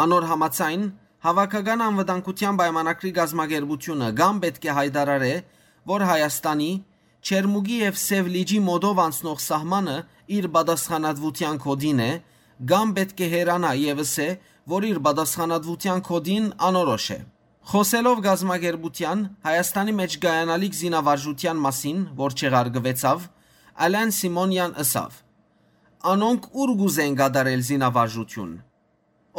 Speaker 2: Անոր համացայն Հավաքական անվտանգության պայմանագրի գազագերբությունը գամ պետք է հայտարարե, որ Հայաստանի Չերմուգի եւ Սևլիջի մոդով անցնող սահմանը իր պատասխանատվության կոդին է, գամ պետք է հերանա եւս է, որ իր պատասխանատվության կոդին անորոշ է։ Խոսելով գազագերբության Հայաստանի մեջ գայանալիք զինավարժության մասին, որ չեղարգվեցավ, Ալեն Սիմոնյան ըսավ. Անոնք ուր գուզեն գադարել զինավարժություն։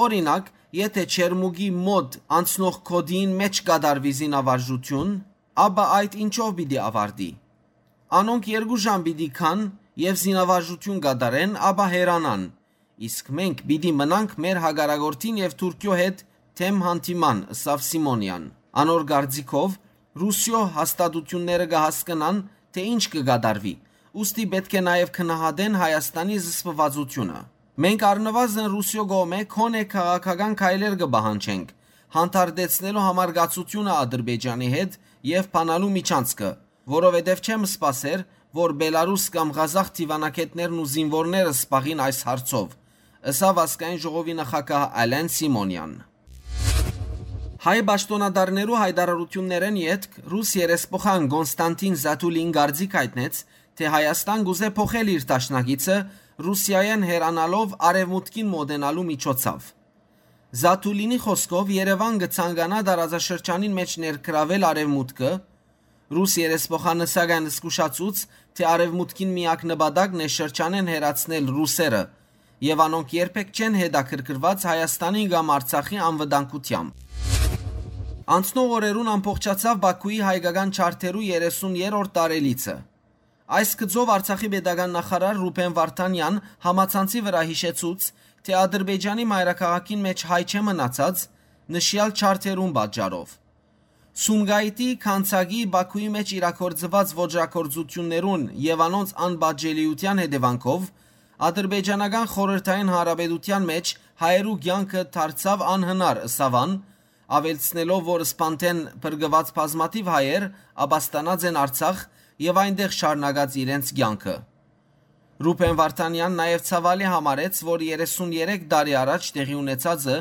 Speaker 2: Օրինակ, եթե Չերմուգի մոդ անցնող կոդին մեջ կդարվի զինավարժություն, ապա այդ ինչով պիտի ավարտի։ Անոնք երկու ժամ պիտի քան եւ զինավարժություն կդարեն, ապա հերանան։ Իսկ մենք պիտի մնանք մեր հագարագորտին եւ Թուրքիո հետ թեմ հանդիման, ըսավ Սիմոնյան։ Անոր գարձիկով Ռուսիո հաստատությունները կհասկանան, թե ինչ կգադարվի։ Ոստի պետք է նաև քնահատեն Հայաստանի զսպվածությունը։ Մենք առնվազն Ռուսիո գոմե քոնե քաղաքական քայլեր կբահանչենք, հանդարտեցնելու համար գացությունը Ադրբեջանի հետ եւ փանալու միջանցքը, որովհետեւ չեմ սպասեր, որ Բելարուս կամ Ղազախ դիվանագետներն ու զինվորները սպաղին այս հարցով, ըսավ ասկային ժողովի նախագահ Ալեն Սիմոնյան։ Հայ պաշտոնադարներու հայտարարություններեն յետք ռուս երեսփոխան Կոնստանտին Զատուլին գարձիկ հայտնեց, թե Հայաստան գուզե փոխել իր տաշնակիցը Ռուսիայեն հերանալով արևմուտքին մոդենալու միջոցով։ Զատուլինի խոսքով Երևան կցանկանա դարաձաշրջանին մեջ ներկրավել արևմուտքը, ռուս երեսփոխանը սակայն զսկուշացուց, թե արևմուտքին միակ նպատակն է շրջանեն հերացնել ռուսերը, եւ անոնք երբեք չեն հետաքրքրված Հայաստանի կամ Արցախի անվտանգությամբ։ Անցնող օրերուն ամբողջացավ Բաքուի հայկական չարթերու 30-րդ տարելիցը։ Այս գծով Արցախի pedagogan նախարար Ռուբեն Վարդանյան համացանցի վրա հիշեցուց, թե Ադրբեջանի մայրաքաղաքին մեջ հայ չէ մնացած նշյալ չարթերուն պատճառով։ Սումգայիթի Քանցագի Բաքուի մեջ իրակորձված ոչրակորձություններուն եւ անոնց անբաժելիության հետևանքով ադրբեջանական խորհրդային հարաբերության մեջ հայերու ցանկը դարձավ անհնար ըսավան ավելցնելով որ սպանտեն բրգված բազմատիվ հայեր աբաստանած են Արցախ եւ այնտեղ շարունակած իրենց ցանկը։ Ռուբեն Վարդանյան նաև ցավալի համարեց, որ 33 տարի առաջ տեղի ունեցածը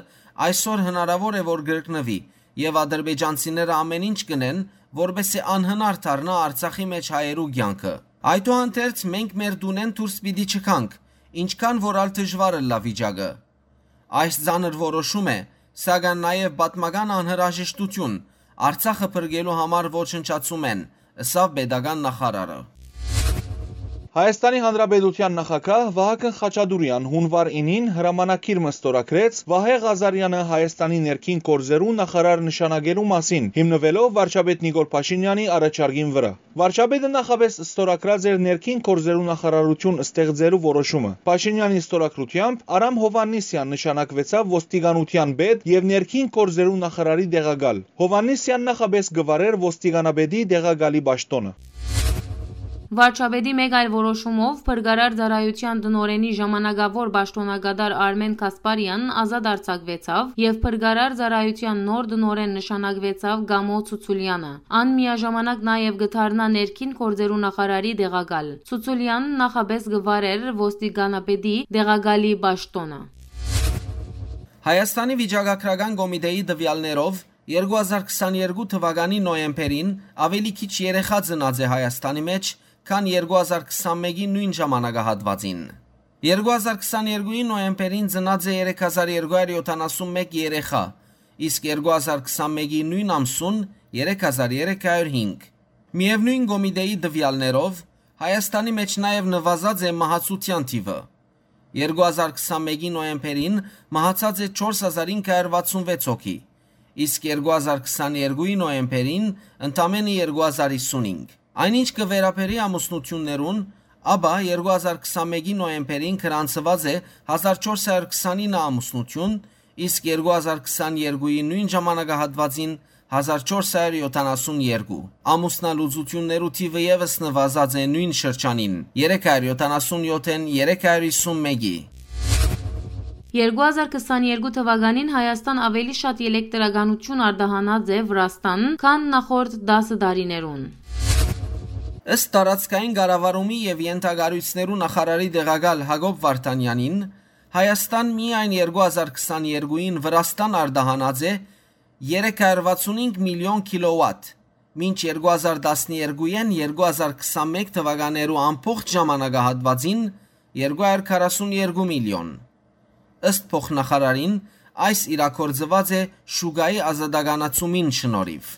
Speaker 2: այսօր հնարավոր է որ գրկնվի եւ ադրբեջանցիները ամեն ինչ կնեն, որբեսի անհնար դառնա Արցախի մեջ հայերու ցանկը։ Այդուհանդերձ մենք մեր դունեն դուրս պիտի չքանք, ինչքան որ ալ դժվարը լա վիճակը։ Այս ցաներ որոշում է, սակայն նաև պատմական անհրաժեշտություն Արցախը բրգելու համար ոչնչացում են, ըսավ pedagogan նախարարը։
Speaker 6: Հայաստանի Հանրապետության նախագահ Վահագն Խաչատուրյան հունվար 9-ին հրամանակիր մստորակրեց Վահե Ղազարյանը Հայաստանի ներքին կորզերու նախարար նշանակելու մասին, հիմնվելով վարչապետ Նիկոլ Փաշինյանի առաջարկին վրա։ Վարչապետը նախապես ստորակրած էր ներքին կորզերու նախարարություն ստեղծելու որոշումը։ Փաշինյանի ստորակրությամբ Արամ Հովաննիսյան նշանակվեցավ ոստիկանության պետ եւ ներքին կորզերու նախարարի դեղագալ։ Հովաննիսյան նախապես գվարեր ոստիկանապետի դեղագալի պաշտոնը։
Speaker 5: Վարչապետի մեկ այլ որոշումով Փրկարար ծառայության տնօրենի ժամանակավոր պաշտոնակատար Արմեն Կասպարյանն ազատ արձակվեցավ եւ Փրկարար ծառայության նոր տնօրեն նշանակվեցավ Գամո Ցուցուլյանը։ Ան միաժամանակ նաեւ գթարնա ներքին կորձերու նախարարի դեղակալ։ Ցուցուլյանն նախապես գվարեր ոստիկանապետի դեղակալի պաշտոնը։
Speaker 2: Հայաստանի վիճակագրական կոմիտեի տվյալներով 2022 թվականի նոյեմբերին ավելի քիչ երեխա ծնած է Հայաստանի մեջ, քան 2021-ի նույն ժամանակահատվածին։ 2022-ի նոյեմբերին ծնած է 3271 երեխա, իսկ 2021-ի նույն ամսուն 3305։ Միևնույն գոմիդեի դվյալներով Հայաստանի մեջ նաև նվազած է մահացության թիվը։ 2021-ի նոյեմբերին մահացած է 4566 հոգի, իսկ 2022-ի նոյեմբերին ընդամենը 2055։ Այնինչ կվերապերի ամուսնություններուն, ապա 2021-ի նոյեմբերին գրանցված է 1429 ամուսնություն, իսկ 2022-ի նույն ժամանակահատվածին 1472 ամուսնալուծություններու թիվը եւս նվազած է նույն շրջանին 377-ին 351-ի
Speaker 5: 2022 թվականին Հայաստան ավելի շատ էլեկտրականություն արտահանած է Վրաստան, քան նախորդ 10 տարիներուն։
Speaker 2: Ըստ տարածքային ղարավարումի եւ յենթագարույցներու նախարարի դեղակալ Հակոբ Վարդանյանին Հայաստան միայն 2022-ին Վրաստան արտահանած է 365 միլիոն կիլովատ, մինչ 2012-ին 2021 թվականներու ամբողջ ժամանակահատվածին 242 միլիոն։ Ըստ փոխնախարարին այս իրակորձված է շուգայի ազատականացումին շնորհիվ։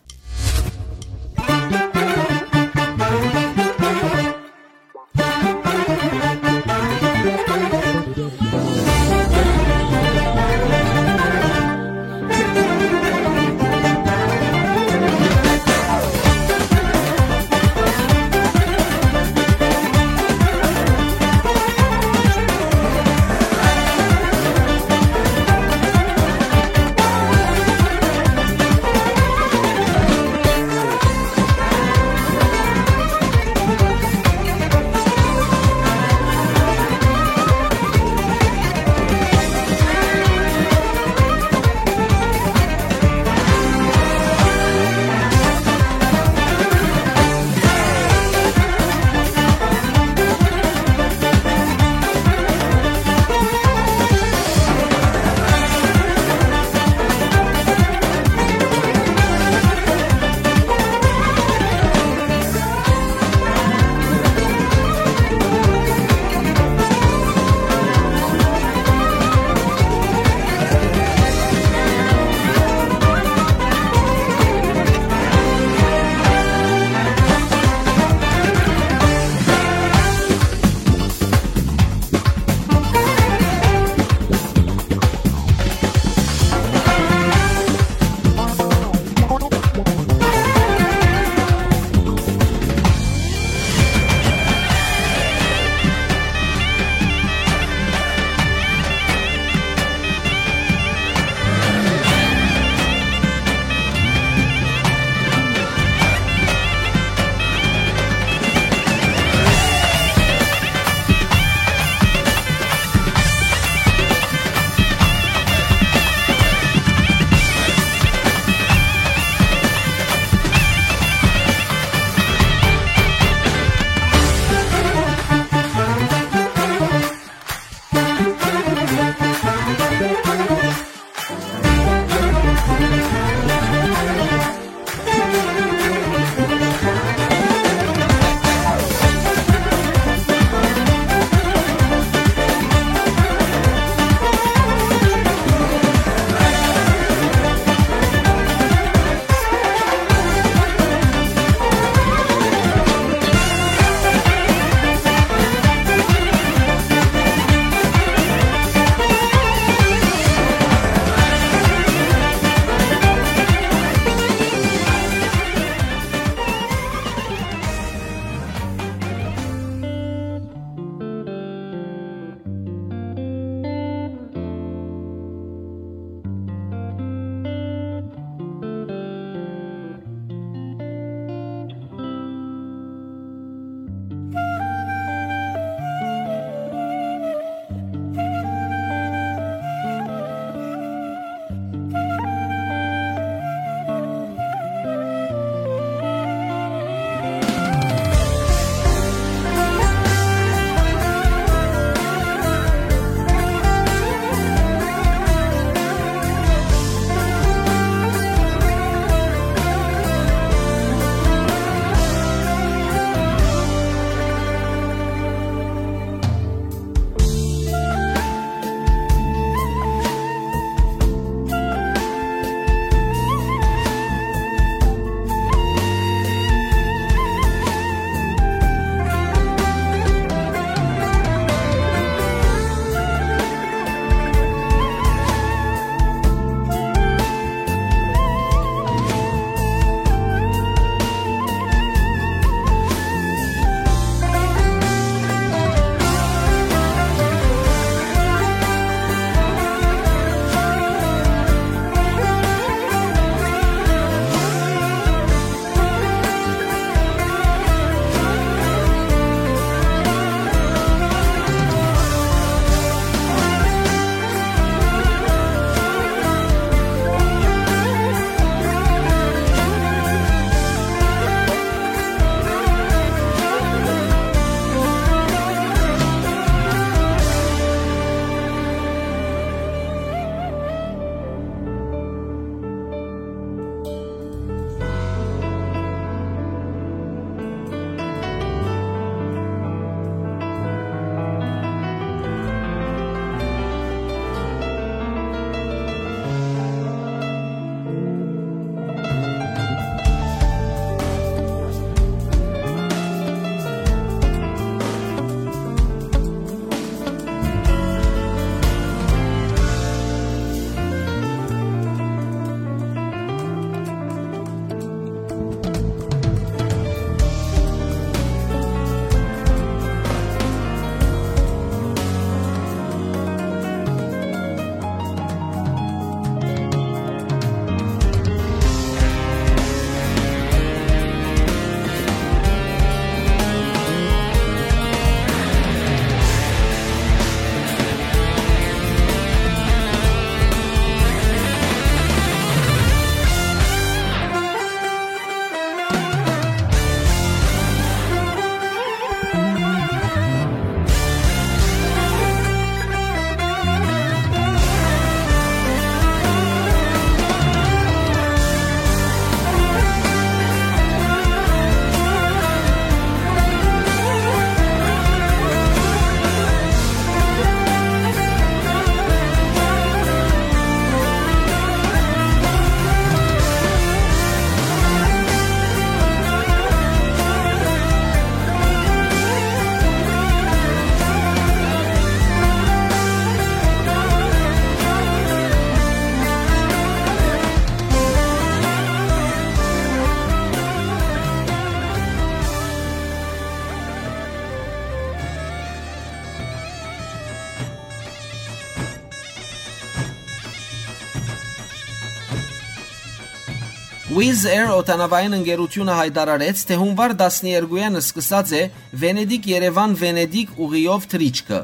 Speaker 2: օտանավային ընկերությունը հայտարարեց, թե հունվար 12-ին սկսած է Վենեդիկ-Երևան-Վենեդիկ ուղիով թրիչքը։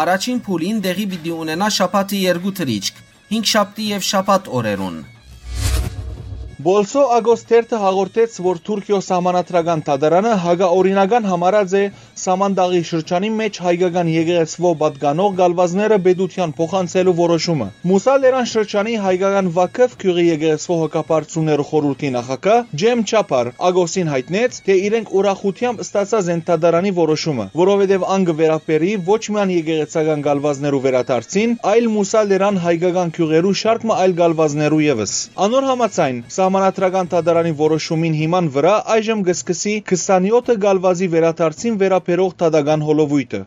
Speaker 2: Առաջին փուլին դեղի պիտի ունենա շաբաթի երկու թրիչք, 5 շաբթի եւ շաբաթ օրերուն։
Speaker 6: Բոլսո Ագոստերթը հաղորդեց, որ Թուրքիո սահմանադրական թադարանը հագաօրինական համարած է Սամանդաղի շրջանի մեջ հայկական եկեղեցվո պատկանող գալվազները բեդության փոխանցելու որոշումը։ Մուսա Լերան շրջանի հայկական Վակև քյուղի եկեղեցվո հակապարտությունների խորհրդի նախակա Ջեմ Չապար Ագոստին հայտնեց, թե իրենք ուրախությամբ ստացած են թադարանի որոշումը, որովհետև անգը վերապերի ոչ միայն եկեղեցական գալվազներու վերադարձին, այլ Մուսա Լերան հայկական քյուղերու շարք այլ գալվազներու եւս։ Անոր համաձայն Սահմանադրական թադարանի որոշումին հիման վրա այժմ կսկսի 27 գալվազի վերադարձին վերաբերող թադական հոլովույթը։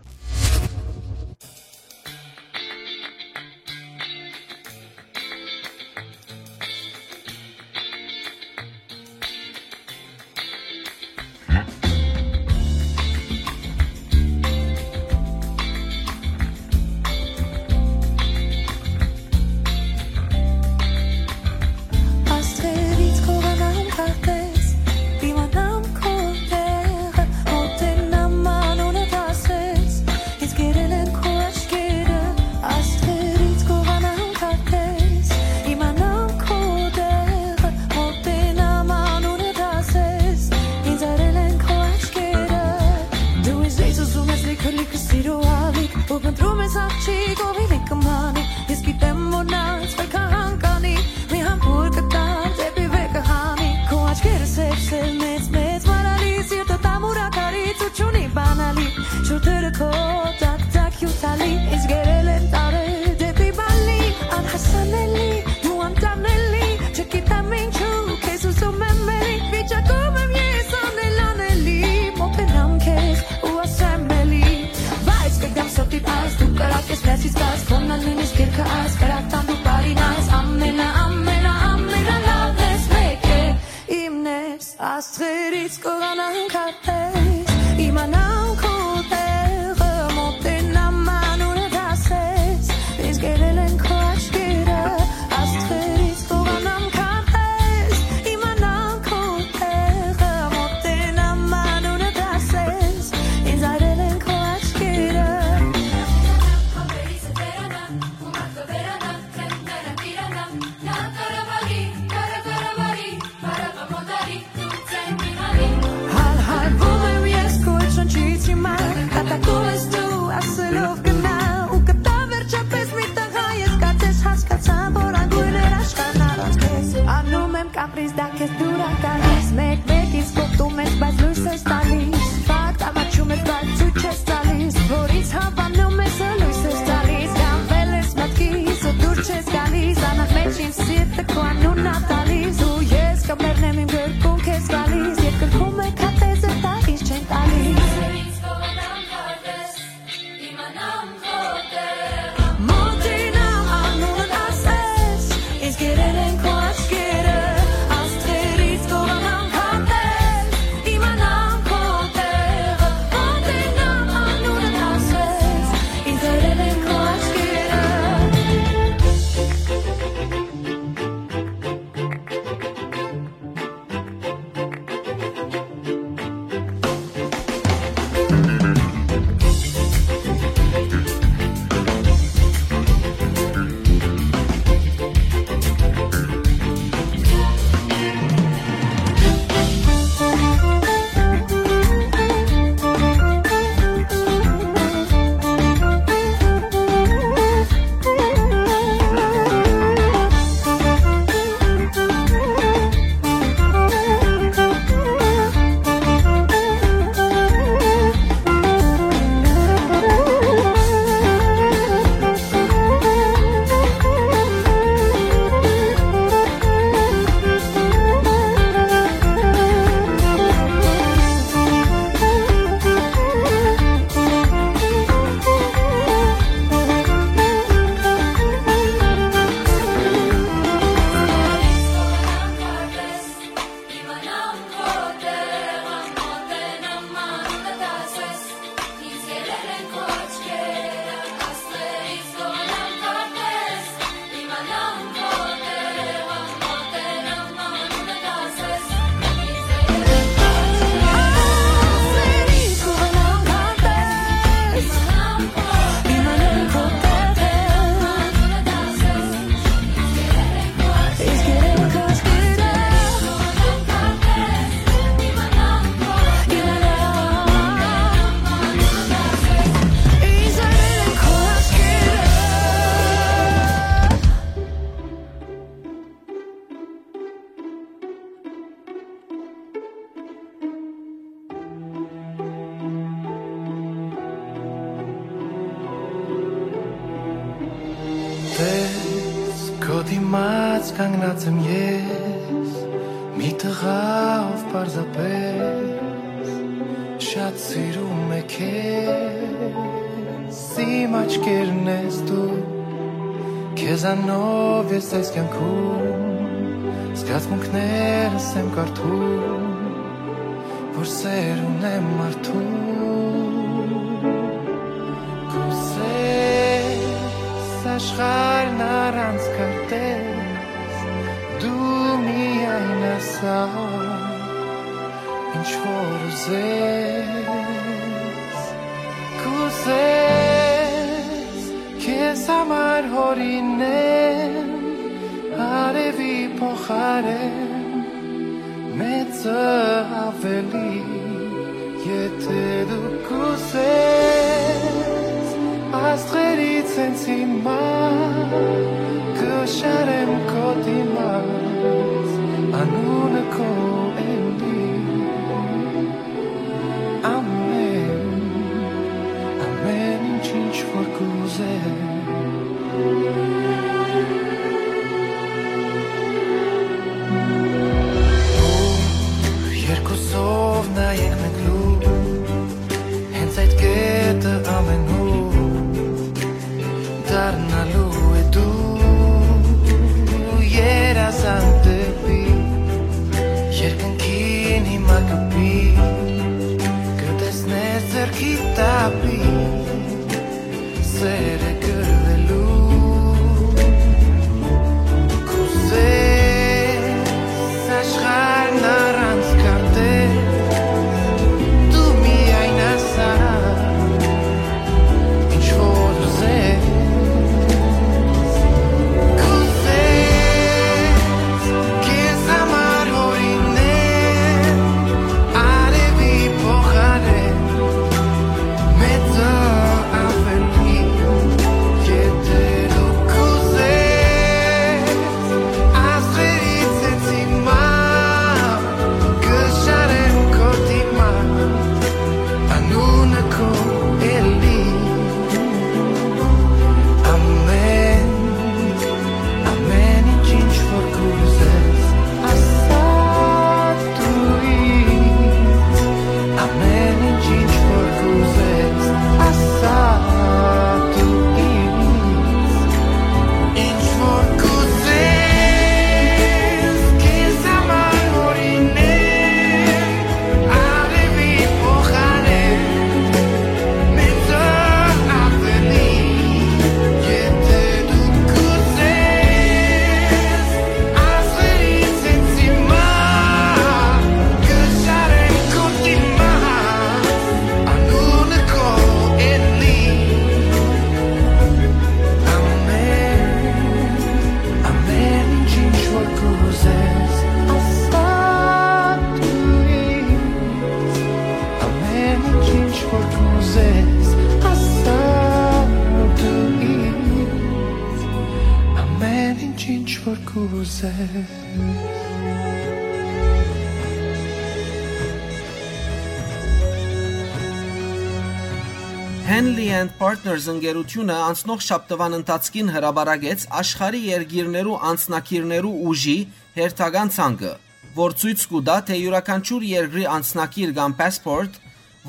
Speaker 2: Partners ընկերությունը անցնող շաբթվան ընթացքին հրաբարագեց աշխարհի երկիրներու անձնակիրներու ուժի հերթական ցանկը, որ ցույց կտա, թե յուրաքանչյուր երկրի անձնակիր կամ passport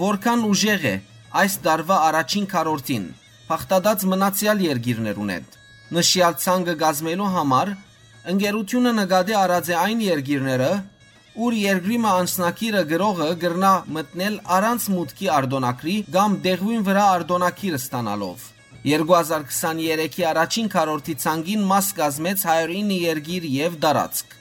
Speaker 2: որքան ուժեղ է այս դարվա առաջին քառորդին, փախտած մնացյալ երկիրներուն հետ։ Նշյալ ցանկը գազմելու համար ընկերությունը նկատի առած է այն երկիրները, ուր երկրի մա անձնակիրը գրողը գրնա մտնել առանց մուտքի արտոնակրի կամ դեղույն վրա արտոնակիր ստանալով։ 2023-ի առաջին քառորդի ցանգին մաս կազմեց 109 երկիր եւ դարածք։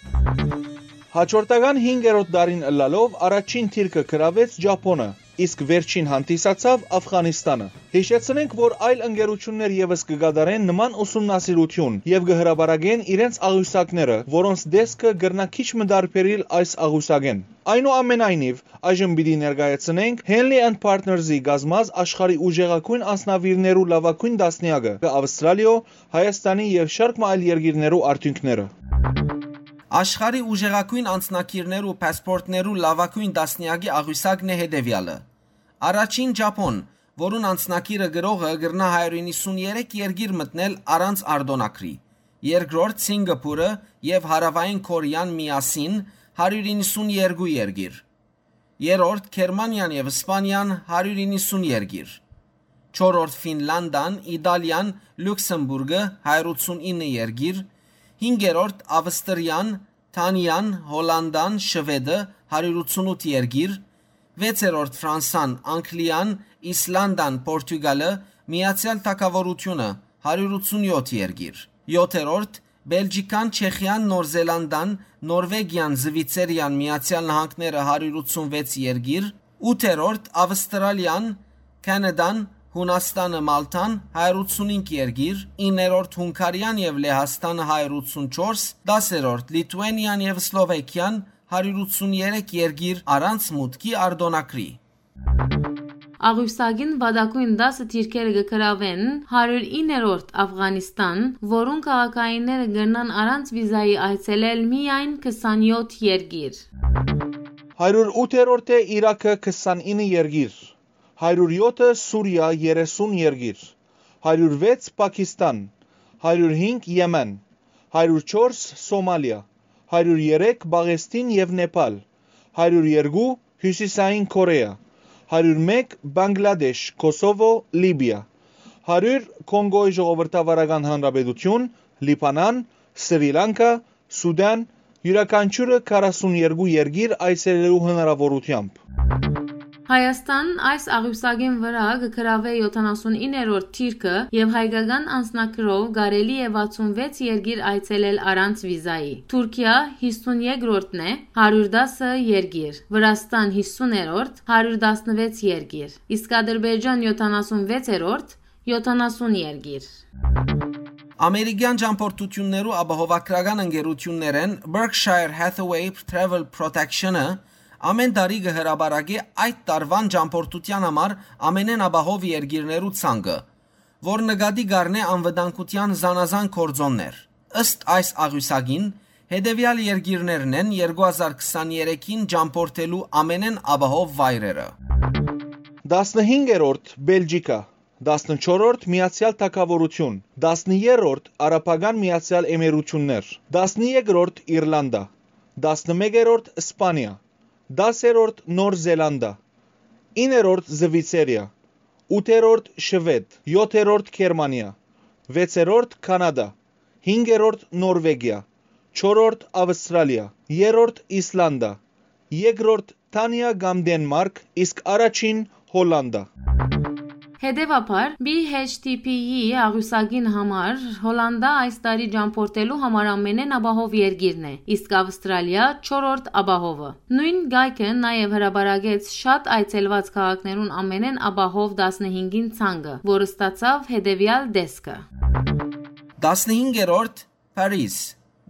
Speaker 6: Հաջորդական 5-րդ դարին ըլլալով առաջին թիրքը գրավեց Ճապոնը, իսկ վերջին հանդիսացավ Աֆղանիստանը։ Հիշեցնենք, որ այլ ընկերություններ եւս կգադարեն նման ուսումնասիրություն եւ կհրաբարագեն իրենց աղյուսակները, որոնց դեսկը գրնա քիչ մդարբերիլ այս աղյուսակեն։ Այնուամենայնիվ, այժմ պիտի ներկայացնենք Henley and Partners-ի գազմած աշխարհի ուժեղակույն անձնավիրներու լավագույն դասնյակը՝ Ավստրալիո, Հայաստանի եւ շարք այլ երկիրներու արդյունքները։
Speaker 2: Աշխարի ուժեղակույն անձնակիրներու պասպորտներու լավակույն դասնիագի աղյուսակն է հետևյալը։ Առաջին Ճապոն, որուն անձնակիրը գրողը գրնա 193 երկիր մտնել առանց արդոնակրի։ Երկրորդ Սինգապուրը եւ Հարավային Կորեան միասին 192 երկիր։ Երրորդ Գերմանիան եւ Իսպանիան 190 երկիր։ Չորրորդ Ֆինլանդան, Իտալիան, Լյուքսեմբուրգը 189 երկիր, հինգերորդ Ավստրիան, Թանիան, Հոլանդան, Շվեդը 188 երկիր, վեցերորդ Ֆրանսան, Անգլիան, Իսլանդան, Պորտուգալը, Միացյալ Թագավորությունը 187 երկիր, յոթերորդ Բելգիկան, Չեխիան, Նոր Զելանդան, Նորվեգիան, Զվիցերիան, Միացյալ Նահանգները 186 երկիր, ութերորդ Ավստրալիան, Կանադան, Հունաստանը, Մալթան 185 երկիր, 9-րդ Հունգարիան եւ Լեհաստանը 184, 10-րդ Լիտուանիան եւ Սլովակիան 183 երկիր առանց մուտքի արտոնակրի։
Speaker 5: Աղյուսագին վադակույն 10 թիրքերը գկրավեն 109-րդ Աֆղանիստան, որուն քաղաքայինները գնան առանց վիզայի այցելել միայն 27 երկիր։
Speaker 6: 108-րդ է Իրաքը 29 երկիր, 107-ը Սուրիա 30 երկիր, 106 Պակիստան, 105 Եմեն, 104 Սոմալիա, 103 Բաղեստին եւ Նեպալ, 102 Հյուսիսային Կորեա, 101 Բանգլադեշ, Կոսովո, Լիբիա, 100 Կոնգոյի ժողովրդավարական հանրապետություն, Լիբանան, Սրի Լանկա, Սուդան, յուրաքանչյուրը 42 երկիր այցելելու հնարավորությամբ։
Speaker 5: Հայաստան այս աղյուսագին վրա կգրավե 79-րդ թիրքը եւ հայկական անձնակրով կարելի է 66 երկիր այցելել առանց վիզայի։ Թուրքիա 52-րդն է, 110 երկիր, Վրաստան 50-րդ, 116 երկիր, իսկ Ադրբեջան 76-րդ, 70 երկիր։
Speaker 2: Ամերիկյան ճամփորդություններու ապահովագրական ընկերություններեն Berkshire Hathaway Travel Protection-ը ամեն տարի կհրաբարակի այդ տարվան ճամփորդության համար ամենեն ապահով երկիրներու ցանկը, որ նկատի գառնե անվտանգության զանազան կորձոններ։ Ըստ այս աղյուսագին հետևյալ երկիրներն են 2023-ին ճամփորդելու ամենեն ապահով վայրերը։
Speaker 6: 15-րդ Բելգիկա 14-րդ Միացյալ Թագավորություն, 13-րդ Արաբական Միացյալ Էմիրություններ, 13-րդ Իռլանդա, 11-րդ Իսպանիա, 10-րդ Նոր Զելանդա, 9-րդ Զվիցերիա, 8-րդ Շվեդ, 7-րդ Գերմանիա, 6-րդ Կանադա, 5-րդ Նորվեգիա, 4-րդ Ավստրալիա, 3-րդ Իսլանդա, 2-րդ Թանիա կամ Դենմարկ, իսկ առաջին Հոլանդա։
Speaker 5: Հետևաբար, BHTP-ի աղյուսագին համար Հոլանդա այս տարի ճամփորդելու համար ամենեն ապահով երկիրն է, իսկ Ավստրալիա 4-րդ ապահովը։ Նույն գայքը նաև հրաբարագեց շատ այցելված քաղաքներուն ամենեն ապահով 15-ին ցանկը, որը ստացավ հետևյալ դեսկը։
Speaker 2: 15-րդ Փարիզ,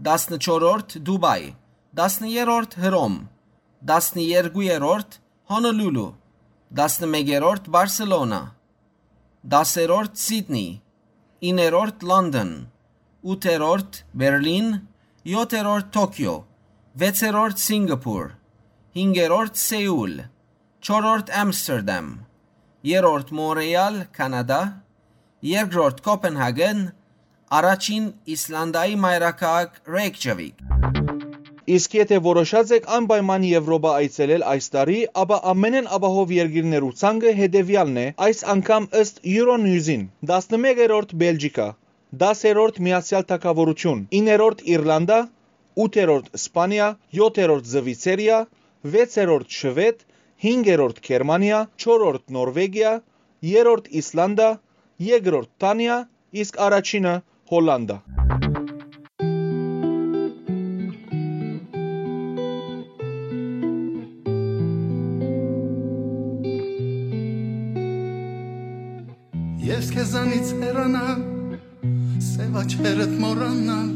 Speaker 2: 14-րդ Դուբայ, 13-րդ Հռոմ, 12-րդ Հոնոլուլու, 11-րդ Բարսելոնա, 10-րդ Սիդնի, 9-րդ Լոնդոն, 8-րդ Բերլին, 7-րդ Տոկիո, 6-րդ Սինգապուր, 5-րդ Սեուլ, 4-րդ Ամստերդամ, 3-րդ Մոնրեալ, Կանադա, 2-րդ Կոպենհագեն, առաջին Իսլանդիայի մայրաքաղաք Ռեյքջավիկ։
Speaker 6: Իսկ եթե որոշած եք անպայման Եվրոպա այցելել այս տարի, ապա ամենեն ապահով երկիրներու ցանկը հետևյալն է, այս անգամ ըստ Euronews-ին. 11-րդ Բելգիկա, 10-րդ Միացյալ Թագավորություն, 9-րդ Իռլանդա, 8-րդ Իսպանիա, 7-րդ Զվիցերիա, 6-րդ Շվեդ, 5-րդ Գերմանիա, 4-րդ Նորվեգիա, 3-րդ Իսլանդա, 2-րդ Տանիա, իսկ առաջինը Հոլանդա։
Speaker 15: քեզանից հեռանալ, սև աչքերդ մոռանալ,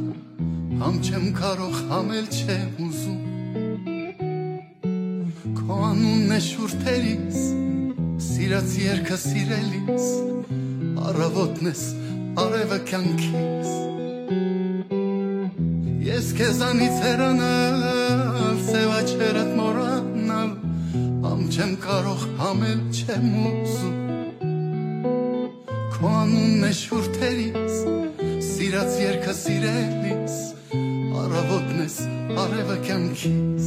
Speaker 15: համ չեմ կարող, համ էլ չեմ ուզում։ Քո անունն է շուրթերիս, սիրած երկը սիրելիս, առավոտն ես, արևը կյանքիս։ Ես քեզանից հեռանալ, սև աչքերդ մոռանալ, համ չեմ կարող, համ էլ չեմ ուզում։ Քո անունն է շուրթերից, սիրած երկը սիրելիս առավոտն ես արևը կյանքից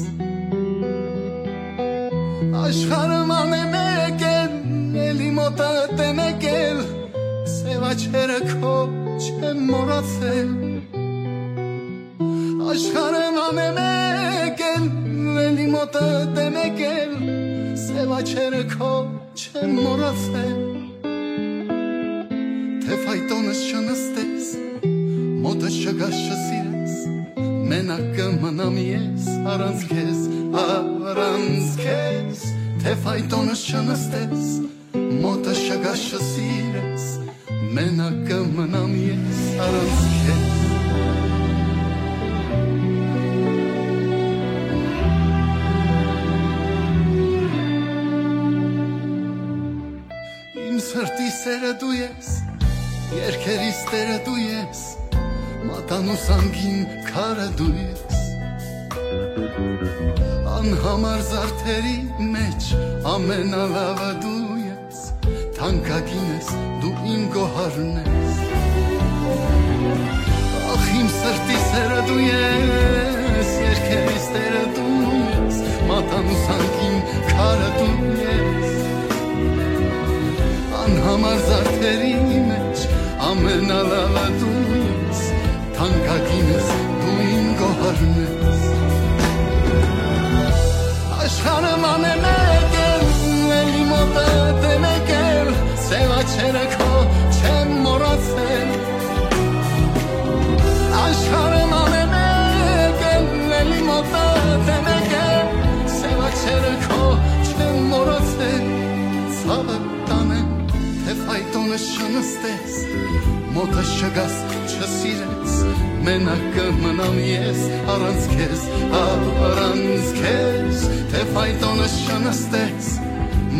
Speaker 15: աշխարհը մանե մեկ էլ էլի մոտը տեմեկել սևաչերը քո չեմ մոռացել աշխարհը մանե մեկ էլ էլի մոտը տեմեկել սևաչերը քո չեմ մոռացել թե ֆայտոնս չնստես մոտը չգաս չսիրես մենակ կմնամ ես առանց քեզ առանց քեզ թե ֆայտոնս չնստես մոտը չգաս չսիրես մենակ կմնամ ես առանց քեզ Իմ երկերիս տերը դու ես, մատան ու սանգին քարը դու ես։ Անհամար զարդերի մեջ ամենալավը դու ես, թանկագին ես, դու իմ գոհարն ես։ Ախ իմ սրտի սերը դու ես, երկերիս տերը դու ես, մատան ու սանգին քարը դու ես անհամար զարդերի մեջ ամենալավը դու ես թանկագին ես դու իմ գոհարն ես աշխարհը մանե մեկ էլ էլի մոտը դեմեկ էլ սևաչերը քո չեմ մոռացել աշխարհը մանե մեկ էլ էլի մոտը դեմեկ էլ սևաչերը քո չեմ մոռացել ֆայտոնը չնստես մոտը չգաս չսիրես մենակ կմնամ ես առանց քեզ առանց քեզ թե ֆայտոնը չնստես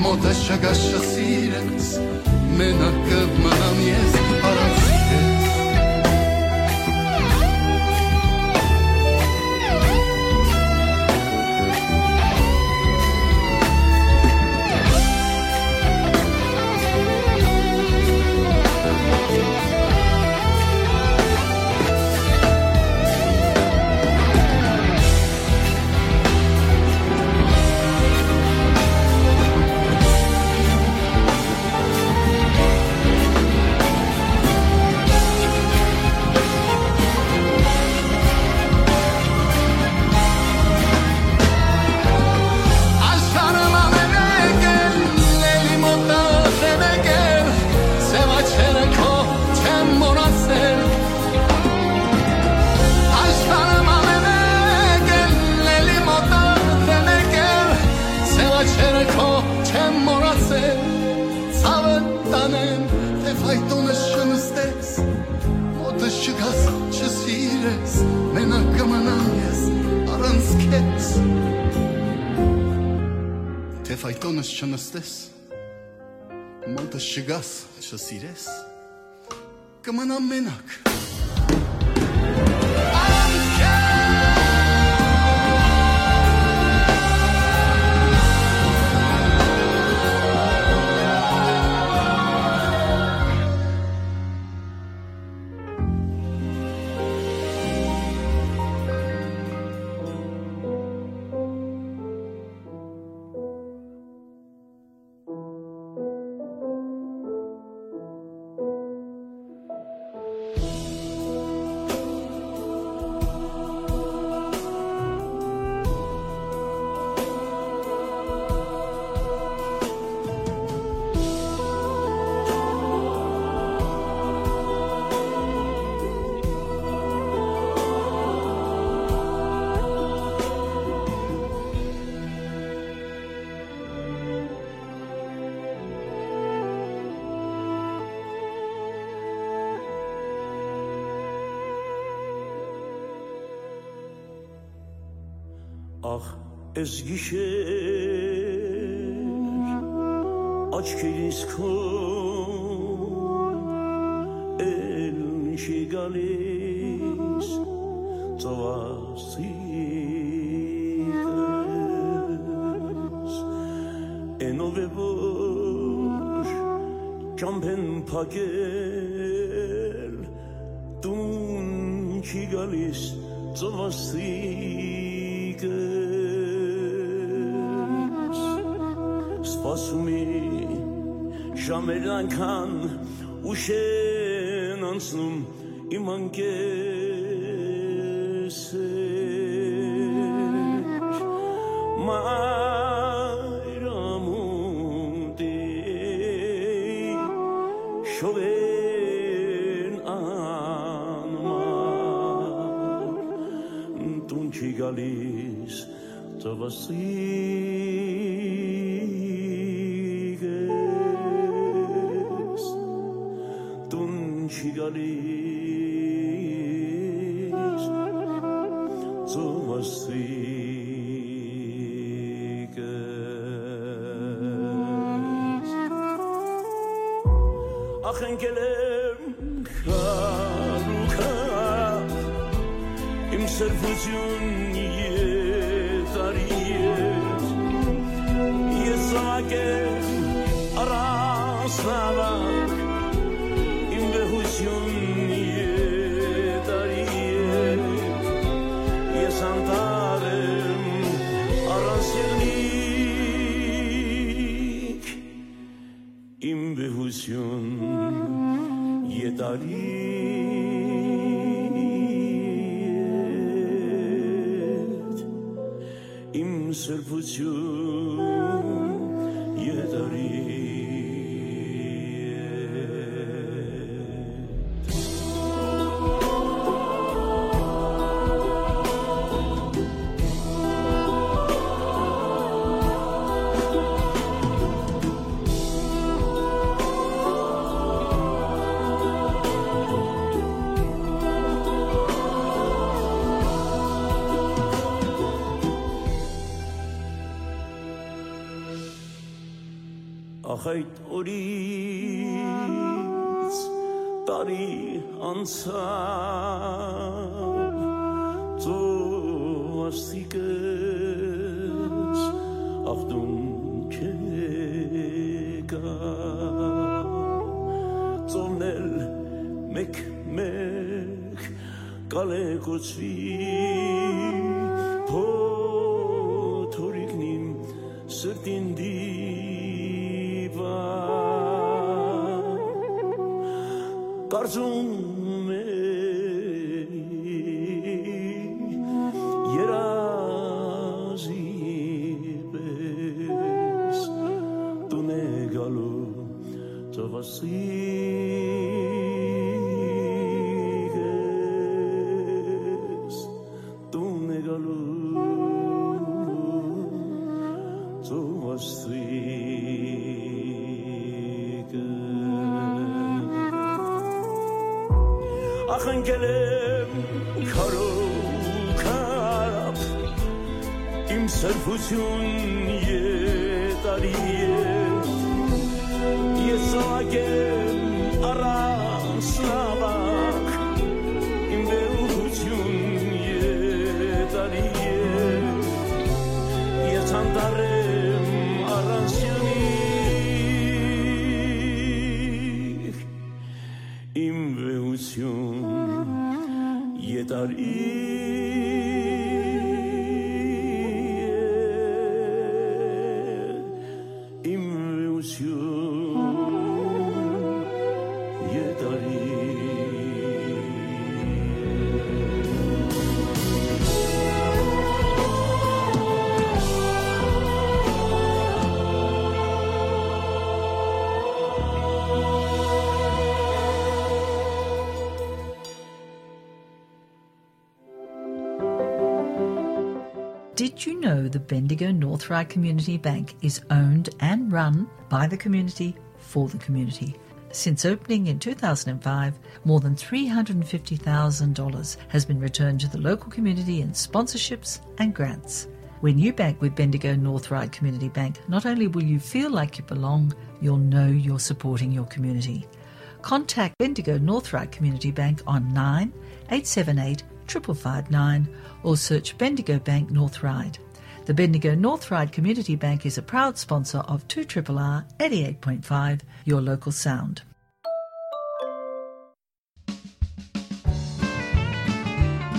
Speaker 15: մոտը չգաս չսիրես մենակ կմնամ ես առանց քեզ ես
Speaker 16: գիշեր ուշեն անցնում իմ անկեսեր չի գալիս ծովասիկես ախ ընկել եմ խարուքա իմ սրբություն իմ սրբություն անցավ ծովաստիկս ախտուն չեկա ծովնել մեկ մեկ կալե կոչվի փոթորիկնիմ սրտին դիվա կարծում
Speaker 17: Bendigo North Ryde Community Bank is owned and run by the community for the community? Since opening in 2005, more than $350,000 has been returned to the local community in sponsorships and grants. When you bank with Bendigo North Ryde Community Bank, not only will you feel like you belong, you'll know you're supporting your community. Contact Bendigo North Ryde Community Bank on 9 878 5559 or search Bendigo Bank North Ryde. The Bendigo North Ryde Community Bank is a proud sponsor of 2RRR 88.5, your local sound.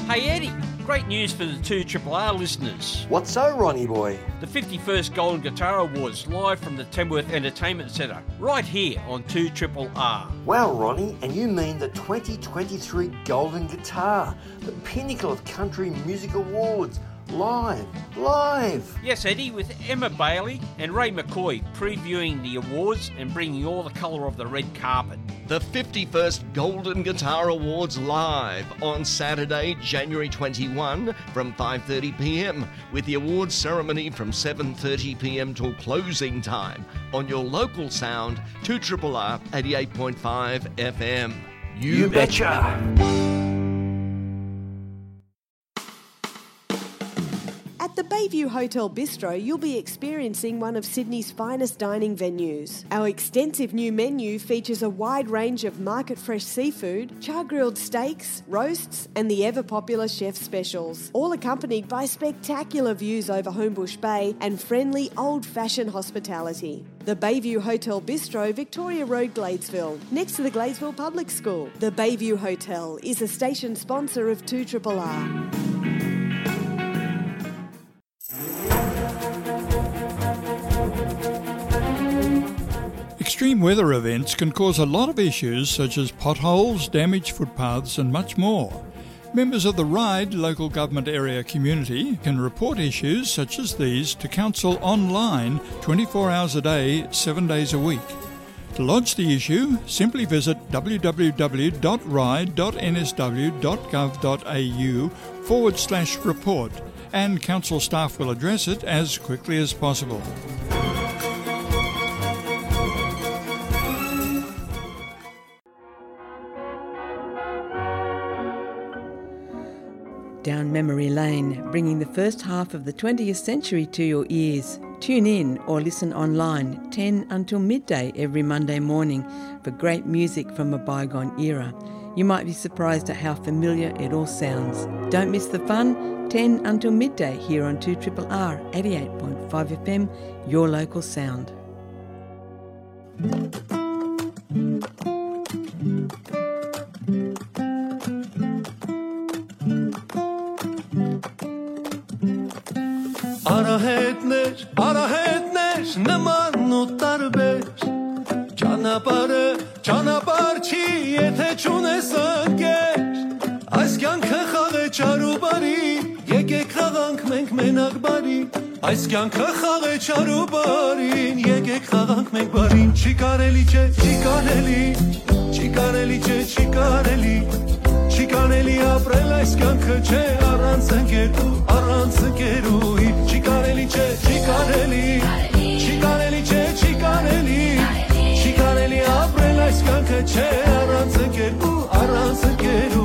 Speaker 18: Hey Eddie, great news for the two Triple R listeners.
Speaker 19: What's so, Ronnie boy?
Speaker 18: The 51st Golden Guitar Awards live from the Tamworth Entertainment Centre, right here on 2 Triple R.
Speaker 19: Wow, Ronnie, and you mean the 2023 Golden Guitar, the pinnacle of country music awards, live, live.
Speaker 18: Yes, Eddie, with Emma Bailey and Ray McCoy previewing the awards and bringing all the colour of the red carpet.
Speaker 20: The 51st Golden Guitar Awards live on Saturday, January 21 from 5:30 p.m. with the awards ceremony from 7:30 p.m. till closing time on your local sound 2 Triple R 88.5 FM.
Speaker 19: You betcha.
Speaker 21: At Bayview Hotel Bistro, you'll be experiencing one of Sydney's finest dining venues. Our extensive new menu features a wide range of market fresh seafood, char grilled steaks, roasts, and the ever popular chef specials, all accompanied by spectacular views over Homebush Bay and friendly old fashioned hospitality. The Bayview Hotel Bistro, Victoria Road, Gladesville, next to the Gladesville Public School. The Bayview Hotel is a station sponsor of 2 Triple R.
Speaker 22: Extreme weather events can cause a lot of issues such as potholes, damaged footpaths, and much more. Members of the RIDE local government area community can report issues such as these to Council online 24 hours a day, 7 days a week. To lodge the issue, simply visit www.ride.nsw.gov.au forward slash report and Council staff will address it as quickly as possible.
Speaker 23: Down memory lane, bringing the first half of the 20th century to your ears. Tune in or listen online 10 until midday every Monday morning for great music from a bygone era you might be surprised at how familiar it all sounds. Don't miss the fun, 10 until midday here on 2r 88.5 FM, your local sound.
Speaker 24: Ճանապարհ չի, եթե չունես ընկեր Այս կյանքը խաղ է չար ու բարի, եկեք խաղանք մենք մենակ բարի Այս կյանքը խաղ է չար ու բարին, եկեք խաղանք մենք բարին Չի կարելի չէ, չի կարելի, չի կարելի չէ, չի կարելի Չի կարելի ապրել այս կյանքը չէ առանց ընկերու, առանց ընկերուի Չի կարելի չէ, չի կարելի Չի կարելի այս կյանքը չէ առանց ընկերու, առանց ընկերուի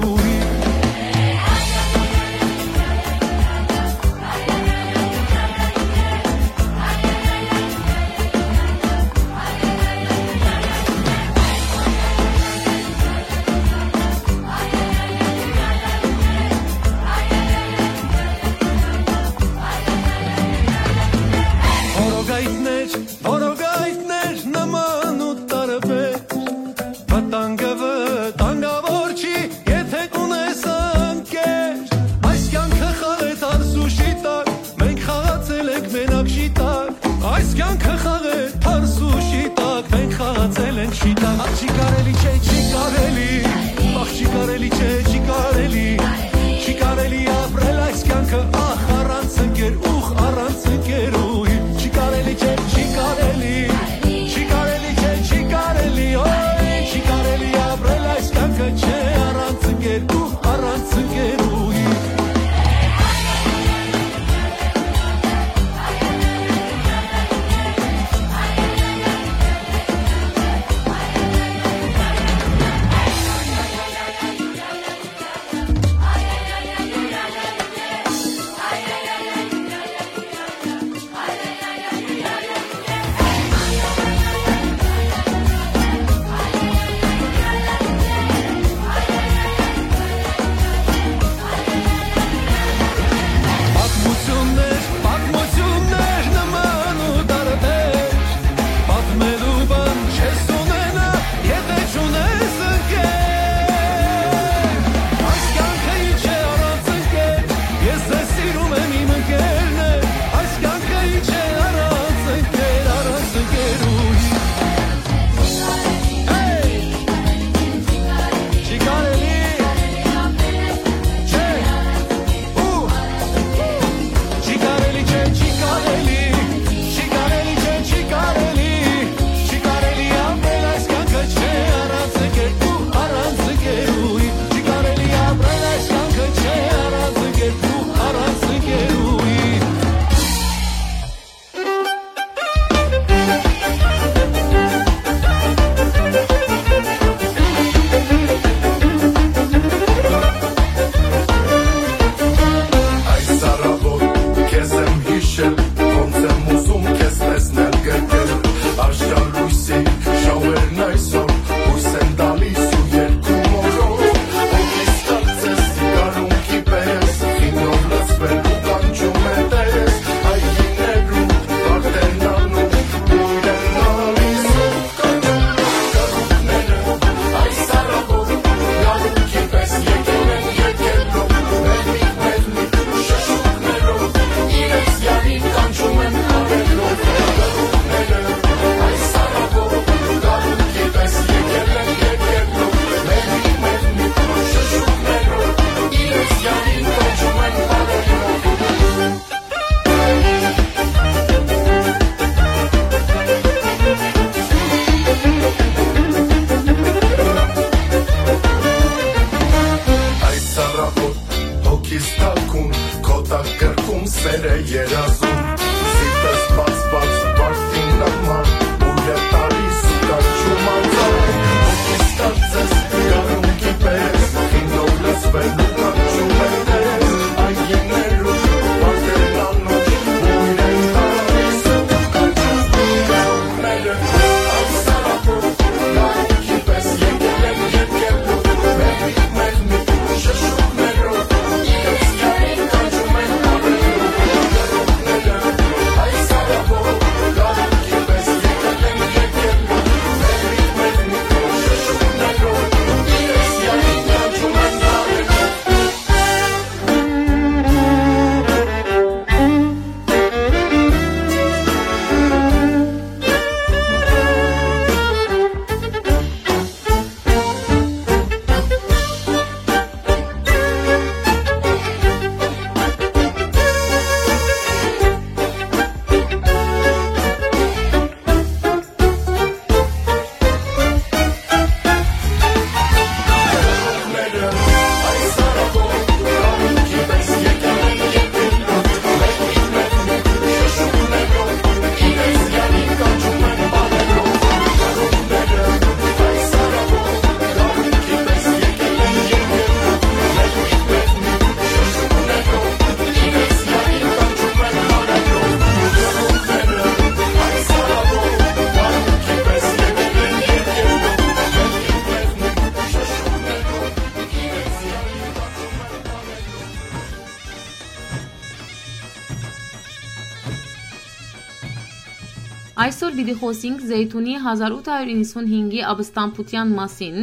Speaker 5: Խոսենք Զեյթունի 1895-ի ապստամբության մասին,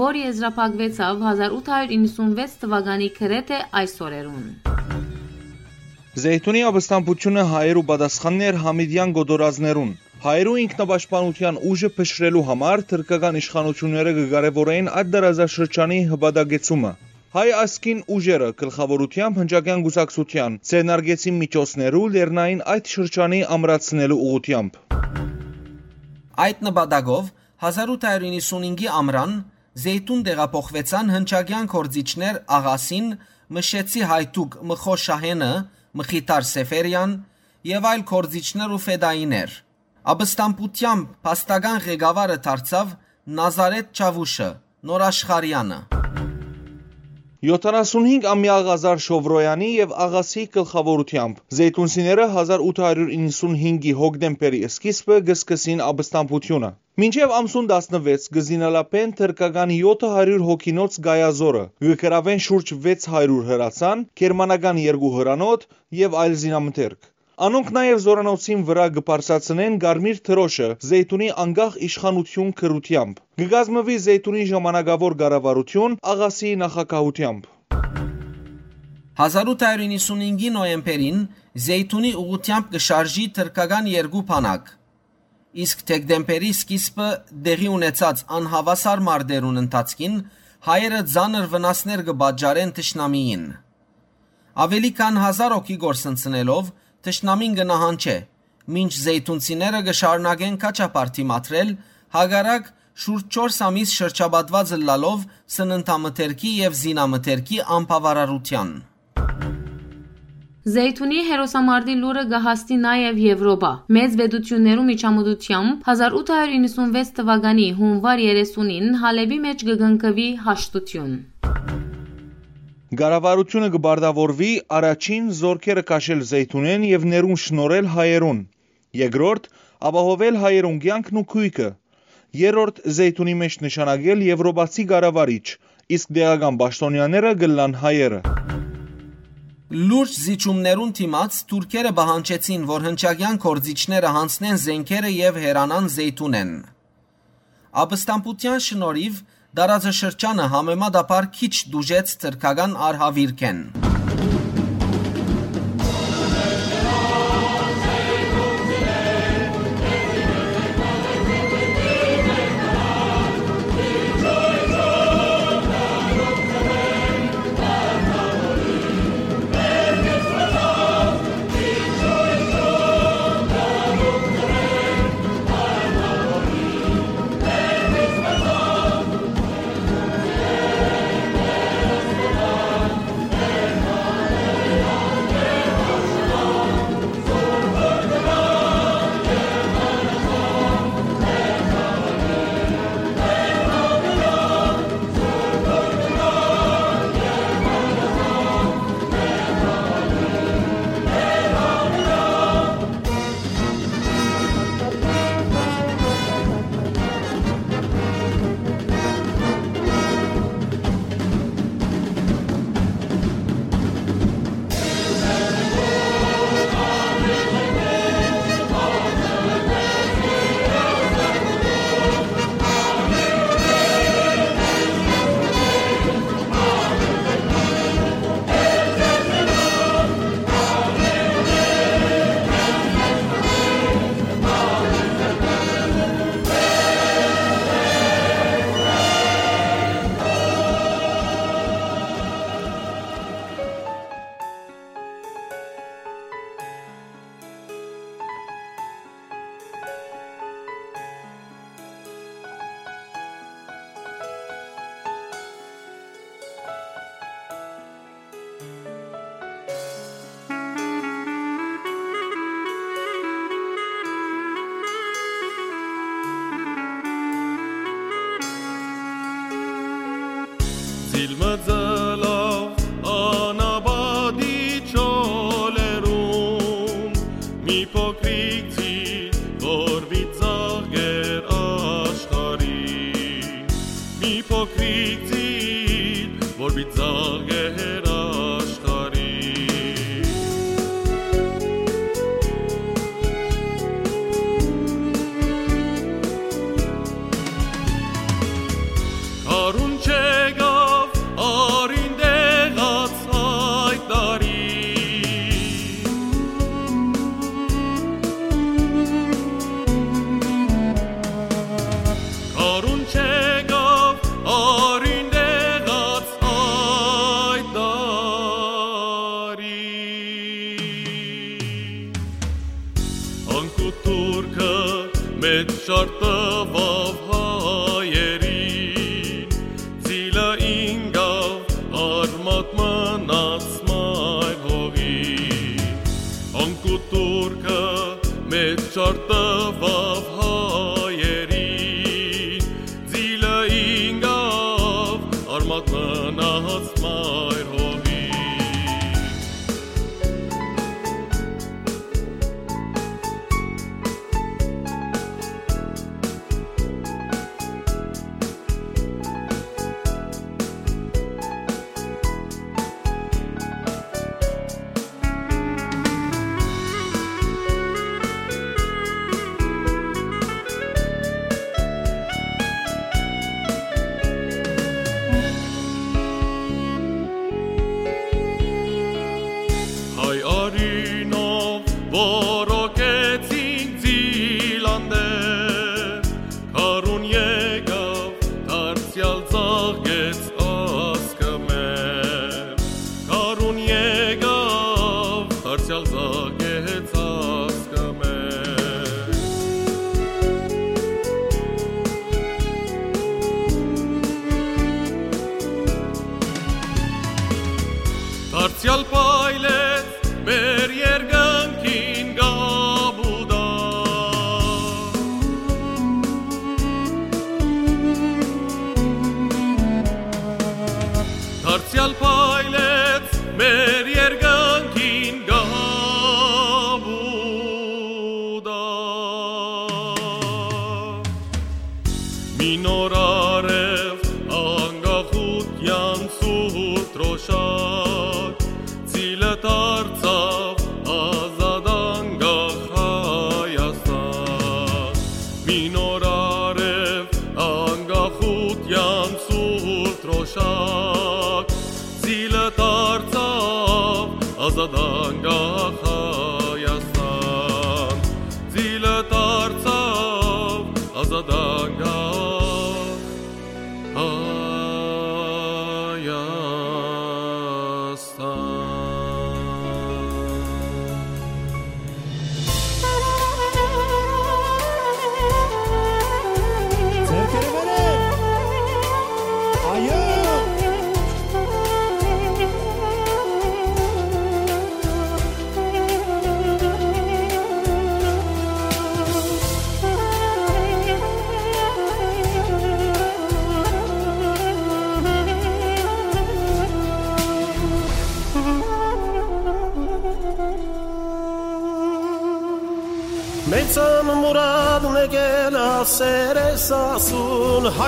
Speaker 5: որ եզրափակվեցավ 1896 թվականի գրեթե այս օրերուն։
Speaker 6: Զեյթունի ապստամբությունը հայերու պատասխանն էր Համիդյան գոտորածներուն։ Հայերու ինքնապաշտպանության ուժը փշրելու համար թրկական իշխանությունները կգարևորեին այդ դարաշրջանի հպատակեցումը։ Հայ ասկին ուժերը գլխավորությամբ հնչակյան գուսակցության ցերնարգեցին միջոցներու լեռնային այդ շրջանի ամրացնելու ուղությամբ։
Speaker 2: Այդ նպատակով 1895-ի ամռան Զեյթուն տեղափոխվեցան հնչագյան կորձիչներ Աղասին, Մշեցի Հայտուկ Մխո Շահենը, Մխիտար Սեֆերյան եւ այլ կորձիչներ ու ֆեդայիներ։ Աբստամբությամբ փաստական ղեկավարը դարձավ Նազարեթ Չավուշը, Նորաշխարյանը։
Speaker 6: 75-ամյա Ղազար Շովրոյանի եւ Աղասի գլխավորությամբ Զեյթունցիները 1895-ի հոկտեմբերի սկիզբը գսկսին ապստամբությունը։ Մինչև ամսուն 16 գզինալապեն թրկական 700 հոգինոց գայազորը, գկրավեն շուրջ 600 հրացան, գերմանական 2 հրանոթ եւ այլ զինամթերք։ Անոնք նաև զորանոցին վրա գպարսացնեն Գարմիր թրոշը Զեյթունի անգախ իշխանություն քրությամբ։ Գգազմվի Զեյթունի ժամանակավոր կառավարություն Աղասի նախակահությամբ։
Speaker 2: 1895-ի նոյեմբերին Զեյթունի ուղությամբ կշարժի թրկական երկու բանակ։ Իսկ դեկտեմբերի սկիզբը դեղի ունեցած անհավասար մարտերուն ընթացքին հայերը ցաներ վնասներ կբաճարեն Տշնամիին։ Ավելի քան 1000 օքի գործընծնելով Տշնամին գնահանչե, մինչ զեյթունցիները կշարունակեն կաչապարտի մատրել, հագարակ շուրջ 4 ամիս շրջապատված լալով սննդամթերքի եւ զինամթերքի անբավարարության։
Speaker 5: Զեյթունի հերոսամարտի լուրը գահաստի նաև Եվրոպա։ Մեծ վեդություններու միջամուդությամբ 1896 թվականի հունվար 30-ին Հալեբի մեջ կգնկվի հաշտություն։
Speaker 6: Գարավարությունը կբարդավորվի առաջին զորքերը կաշել Զեյթունեն եւ ներուն շնորել հայերուն։ Երկրորդ՝ ապահովել հայերուն կյանքն ու քույքը։ երրորդ զեյթունի մեջ նշանակել եվրոպացի գարավարիչ, իսկ դեղական պաշտոնյաները գլան հայերը։
Speaker 25: Լուրջ զիջումներուն թիմած թուրքերը բահանջեցին, որ հնչագյան կորձիչները հանցնեն զենքերը եւ հերանան զեյթունեն։ Աբստամպության շնորհիվ դարաձաշրջանը համեմատաբար քիչ դուժեց թրքական արհավիրքեն։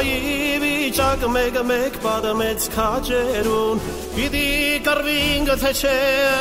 Speaker 26: Հայի վիճակ մեկ մեկ պատը մեծ քաջերուն Պիտի կարվին գթե չէ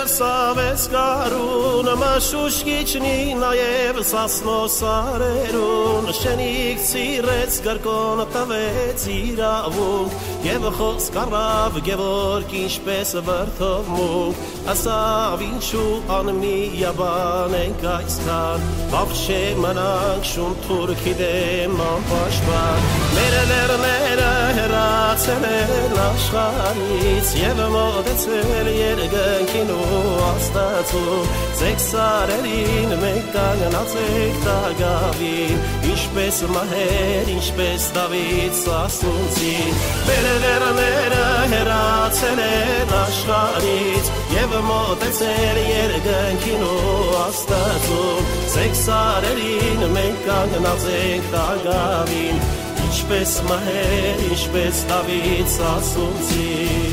Speaker 26: սավեց կարուն Մաշուշկիչնի նաև սասնո սարերուն Շենիկ ծիրեց գրկոն տվեց իրավունք Եվ խոսք առավ գևորք ինչպես վրթով մունք Ասավ ինչու անմի յաբան ենք այսքան Բավշե մնանք շուն թուրքի դեմ անպաշտպան Մեր լերները հեռացել են աշխարից Եվ մոտեցել երկնքին ու աստացում Ձեկ սարերին մենք կանգնացեք տագավին Ինչպես մահեր, ինչպես Դավիթ սասունցին Մեր լերները հեռացել են աշխարից Եվ մոտեցել երկնքին ու աստացում Ձեկ սարերին մենք կանգնացեք տագավին Ինչպես մահեր, ինչպես Դավիթ սասունցին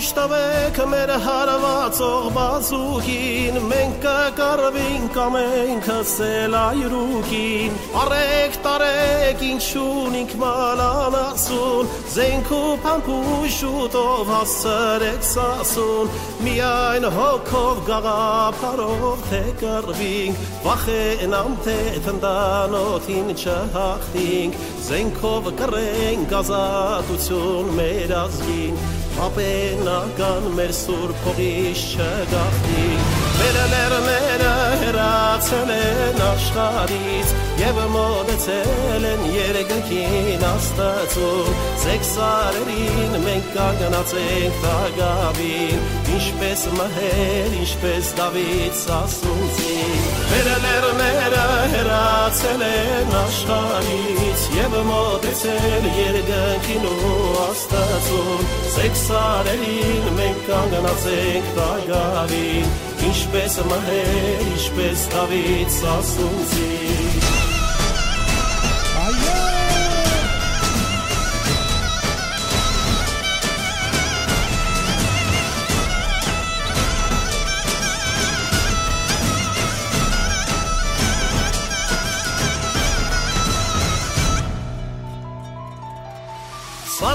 Speaker 26: Դուք ուշտավեք մեր հարվածող բազուկին, մենք կկարվինք ամենք հսել այրուկին, արեք տարեք ինչունինք մալանասուն, զենք ու պամպու շուտով հասցրեք սասուն, միայն հոգով գաղապարով թե կրվինք, վախենամ թե տնտանոթին չհախտինք, զենքով կրենք ազատություն մեր ազգին, Ապենական մեր սուր փողիշ չգախտի Մեր լերները հեռացել են աշխարից Եվ մոտեցել են երգքին աստծուն Ձեկ սարերին մենք կանգնացենք տագավին Ինչպես մհեր, ինչպես Դավիթ սասունցին Մեր լերները հեռացել են աշխարից Եվ մոտեցել երգքին ու աստծուն Ձեկ սարերին մենք կանգնացենք տագավին Ինչպես մհեր, ինչպես Դավիթ սասունցին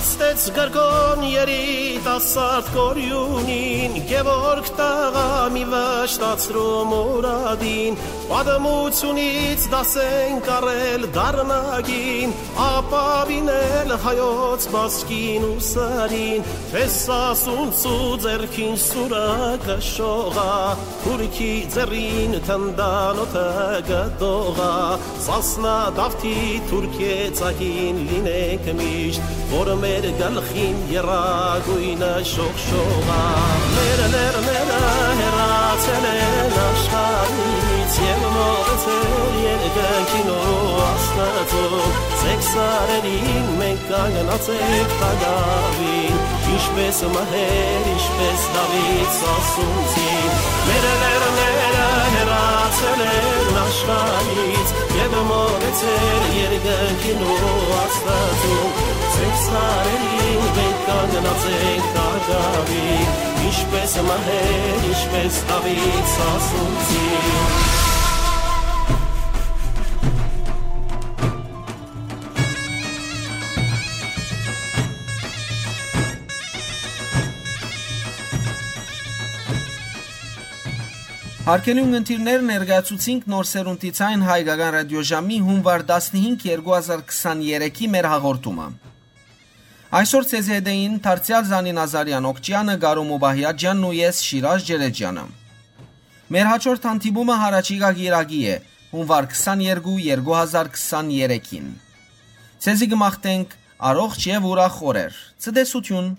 Speaker 26: Սաստեց գրկոն երիտասարդ կորյունին Գևորգ տաղա մի վշտացրում ուրադին Պատմությունից դասենք արել դարնագին Ապավինել հայոց բասկին ու սարին Թես ասունցու ձերքին սուրը կշողա Թուրքի ձերին թնդանոթը գդողա Սասնա դավթի թուրքե ծակին լինենք միշտ որ մեր գլխին երագույնը շողշողա մեր լերները հեռացել են աշխարից եւ մոտեցել երկնքին ու աստծուն սեքսարերին մենք կանգնացեք տագավին ինչպես մհեր ինչպես Դավիթ սասունցին մեր լերները հեռացել են նմանեցեր երկնքին ու աստվածում Ձեզ հարերին մենք կանգնացենք կարգավի Ինչպես մահեր, ինչպես տավից ասունցի
Speaker 2: Հարկելի ունգընտիրներ ներգացուցինք նոր սերունդիցային հայկական ռադիոժամի հունվար 15 2023-ի մեր հաղորդումը։ Այսօր հետեին Թարցիալ Զանին Ազարյան Օկչյանը, Գարոմ Ուբահյաջյանն ու ես Շիրաժ Ջերեջյանը։ Մեր հաջորդ հանդիպումը հարաճիգա գիրագի է հունվար 22 2023-ին։ Ցեզի գմախտենք առողջ եւ ուրախ օրեր։ Ցտեսություն։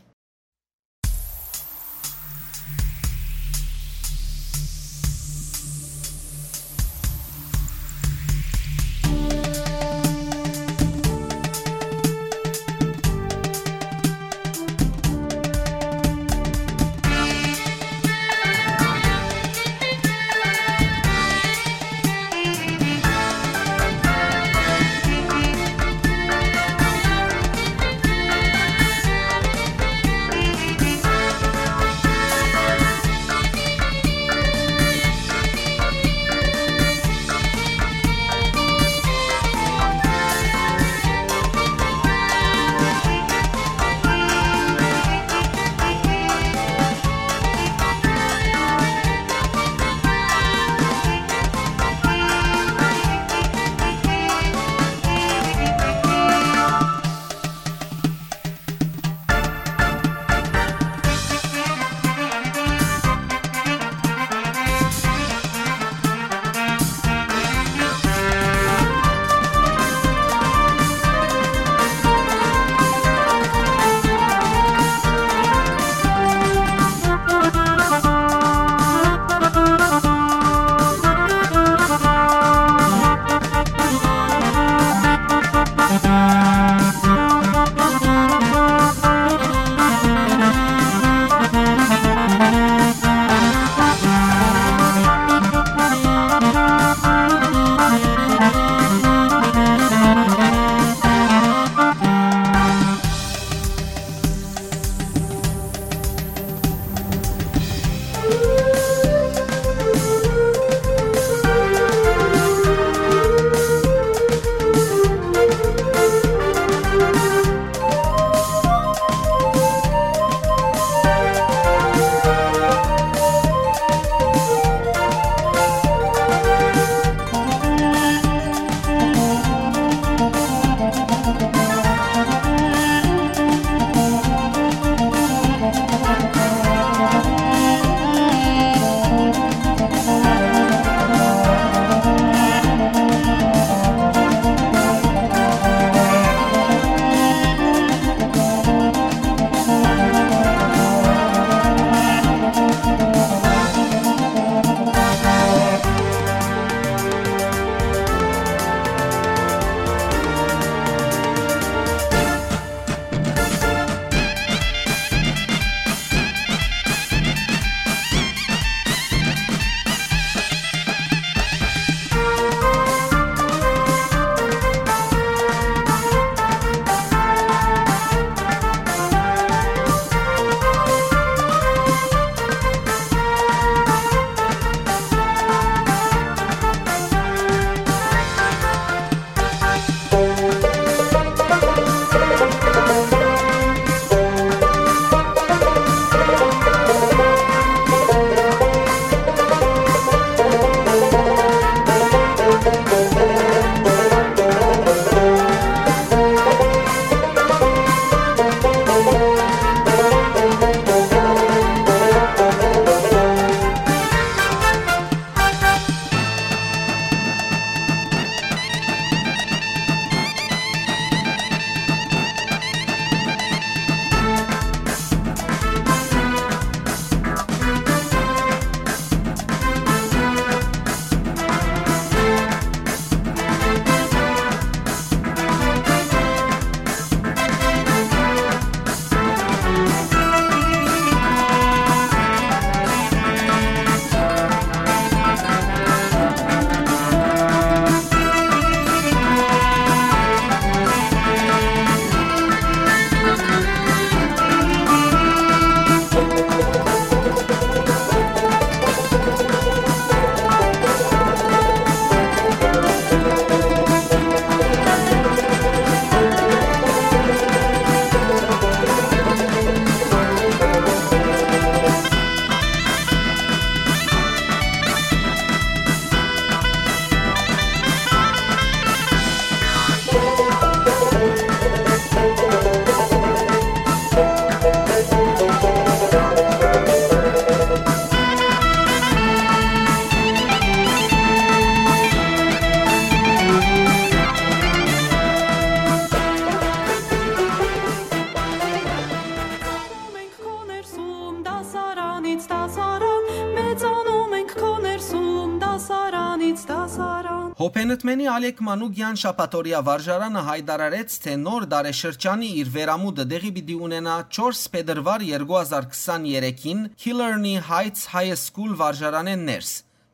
Speaker 2: Ալեք Մանուկյան շապատորիա վարժարանը հայտարարեց, թե նոր դարեշրջանի իր վերամուտը դեղի պիտի ունենա 4 փետրվար 2023-ին Killarney Heights High School վարժարանեն ներս։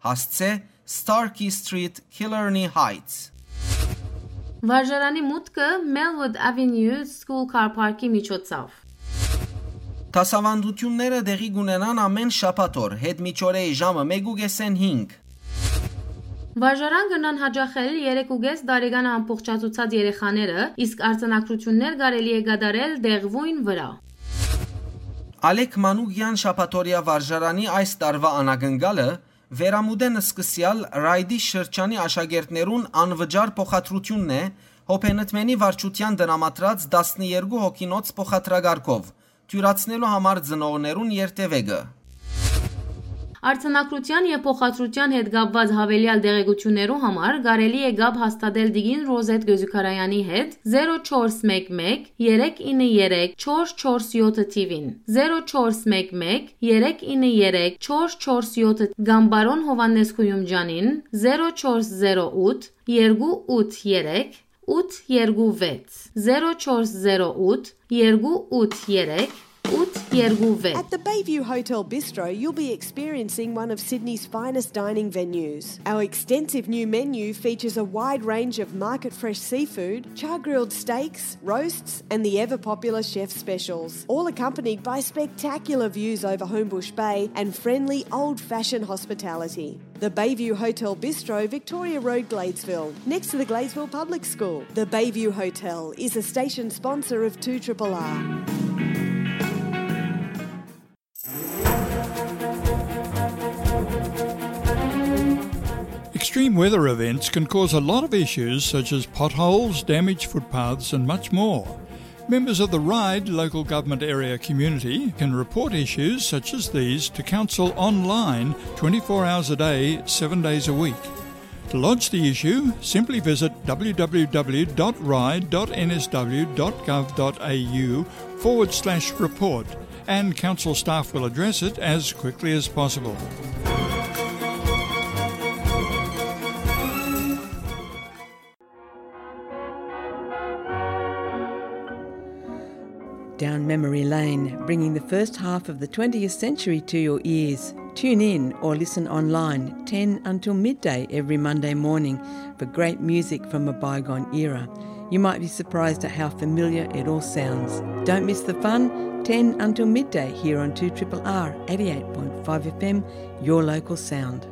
Speaker 2: Հասցե Starkey Street, Killarney Heights։
Speaker 5: Վարժարանի մուտքը Melwood Avenue School Car Park-ի միջոցով։
Speaker 2: Տասավանդությունները դեղի կունենան ամեն շաբաթօր, հետ միջօրեի ժամը 1:5։
Speaker 5: Վարժարան կնան հաջախել 3.5 տարեկան ամբողջացուցած երեխաները, իսկ արձանագրություններ կարելի է կատարել դեղվույն վրա։
Speaker 2: Ալեք Մանուկյան շապատորիա վարժարանի այս տարվա անակնկալը վերամուտեն սկսյալ ռայդի շրջանի աշակերտներուն անվճար փոխադրությունն է հոփենտմենի վարչության դրամատրած 12 հոգինոց փոխադրագարկով թյուրացնելու համար ծնողներուն երթևեկը
Speaker 5: Արձանագրության եւ փոխադրության հետ կապված հավելյալ դեղեցություններու համար կարելի է գապ հաստատել Դիգին Ռոզետ Գյուզուկարայանի հետ 0411 393 447 TV-ին 0411 393 447 Գամբարոն Հովանես Խույումջանին 0408 283 826 0408 283 826
Speaker 21: At the Bayview Hotel Bistro, you'll be experiencing one of Sydney's finest dining venues. Our extensive new menu features a wide range of market fresh seafood, char grilled steaks, roasts, and the ever popular chef specials, all accompanied by spectacular views over Homebush Bay and friendly old fashioned hospitality. The Bayview Hotel Bistro, Victoria Road, Gladesville, next to the Gladesville Public School. The Bayview Hotel is a station sponsor of 2 R.
Speaker 22: Extreme weather events can cause a lot of issues such as potholes, damaged footpaths, and much more. Members of the RIDE local government area community can report issues such as these to Council online 24 hours a day, 7 days a week. To lodge the issue, simply visit www.ride.nsw.gov.au forward slash report and Council staff will address it as quickly as possible.
Speaker 23: Down memory lane, bringing the first half of the 20th century to your ears. Tune in or listen online 10 until midday every Monday morning for great music from a bygone era. You might be surprised at how familiar it all sounds. Don't miss the fun 10 until midday here on 2 R 88.5 FM, your local sound.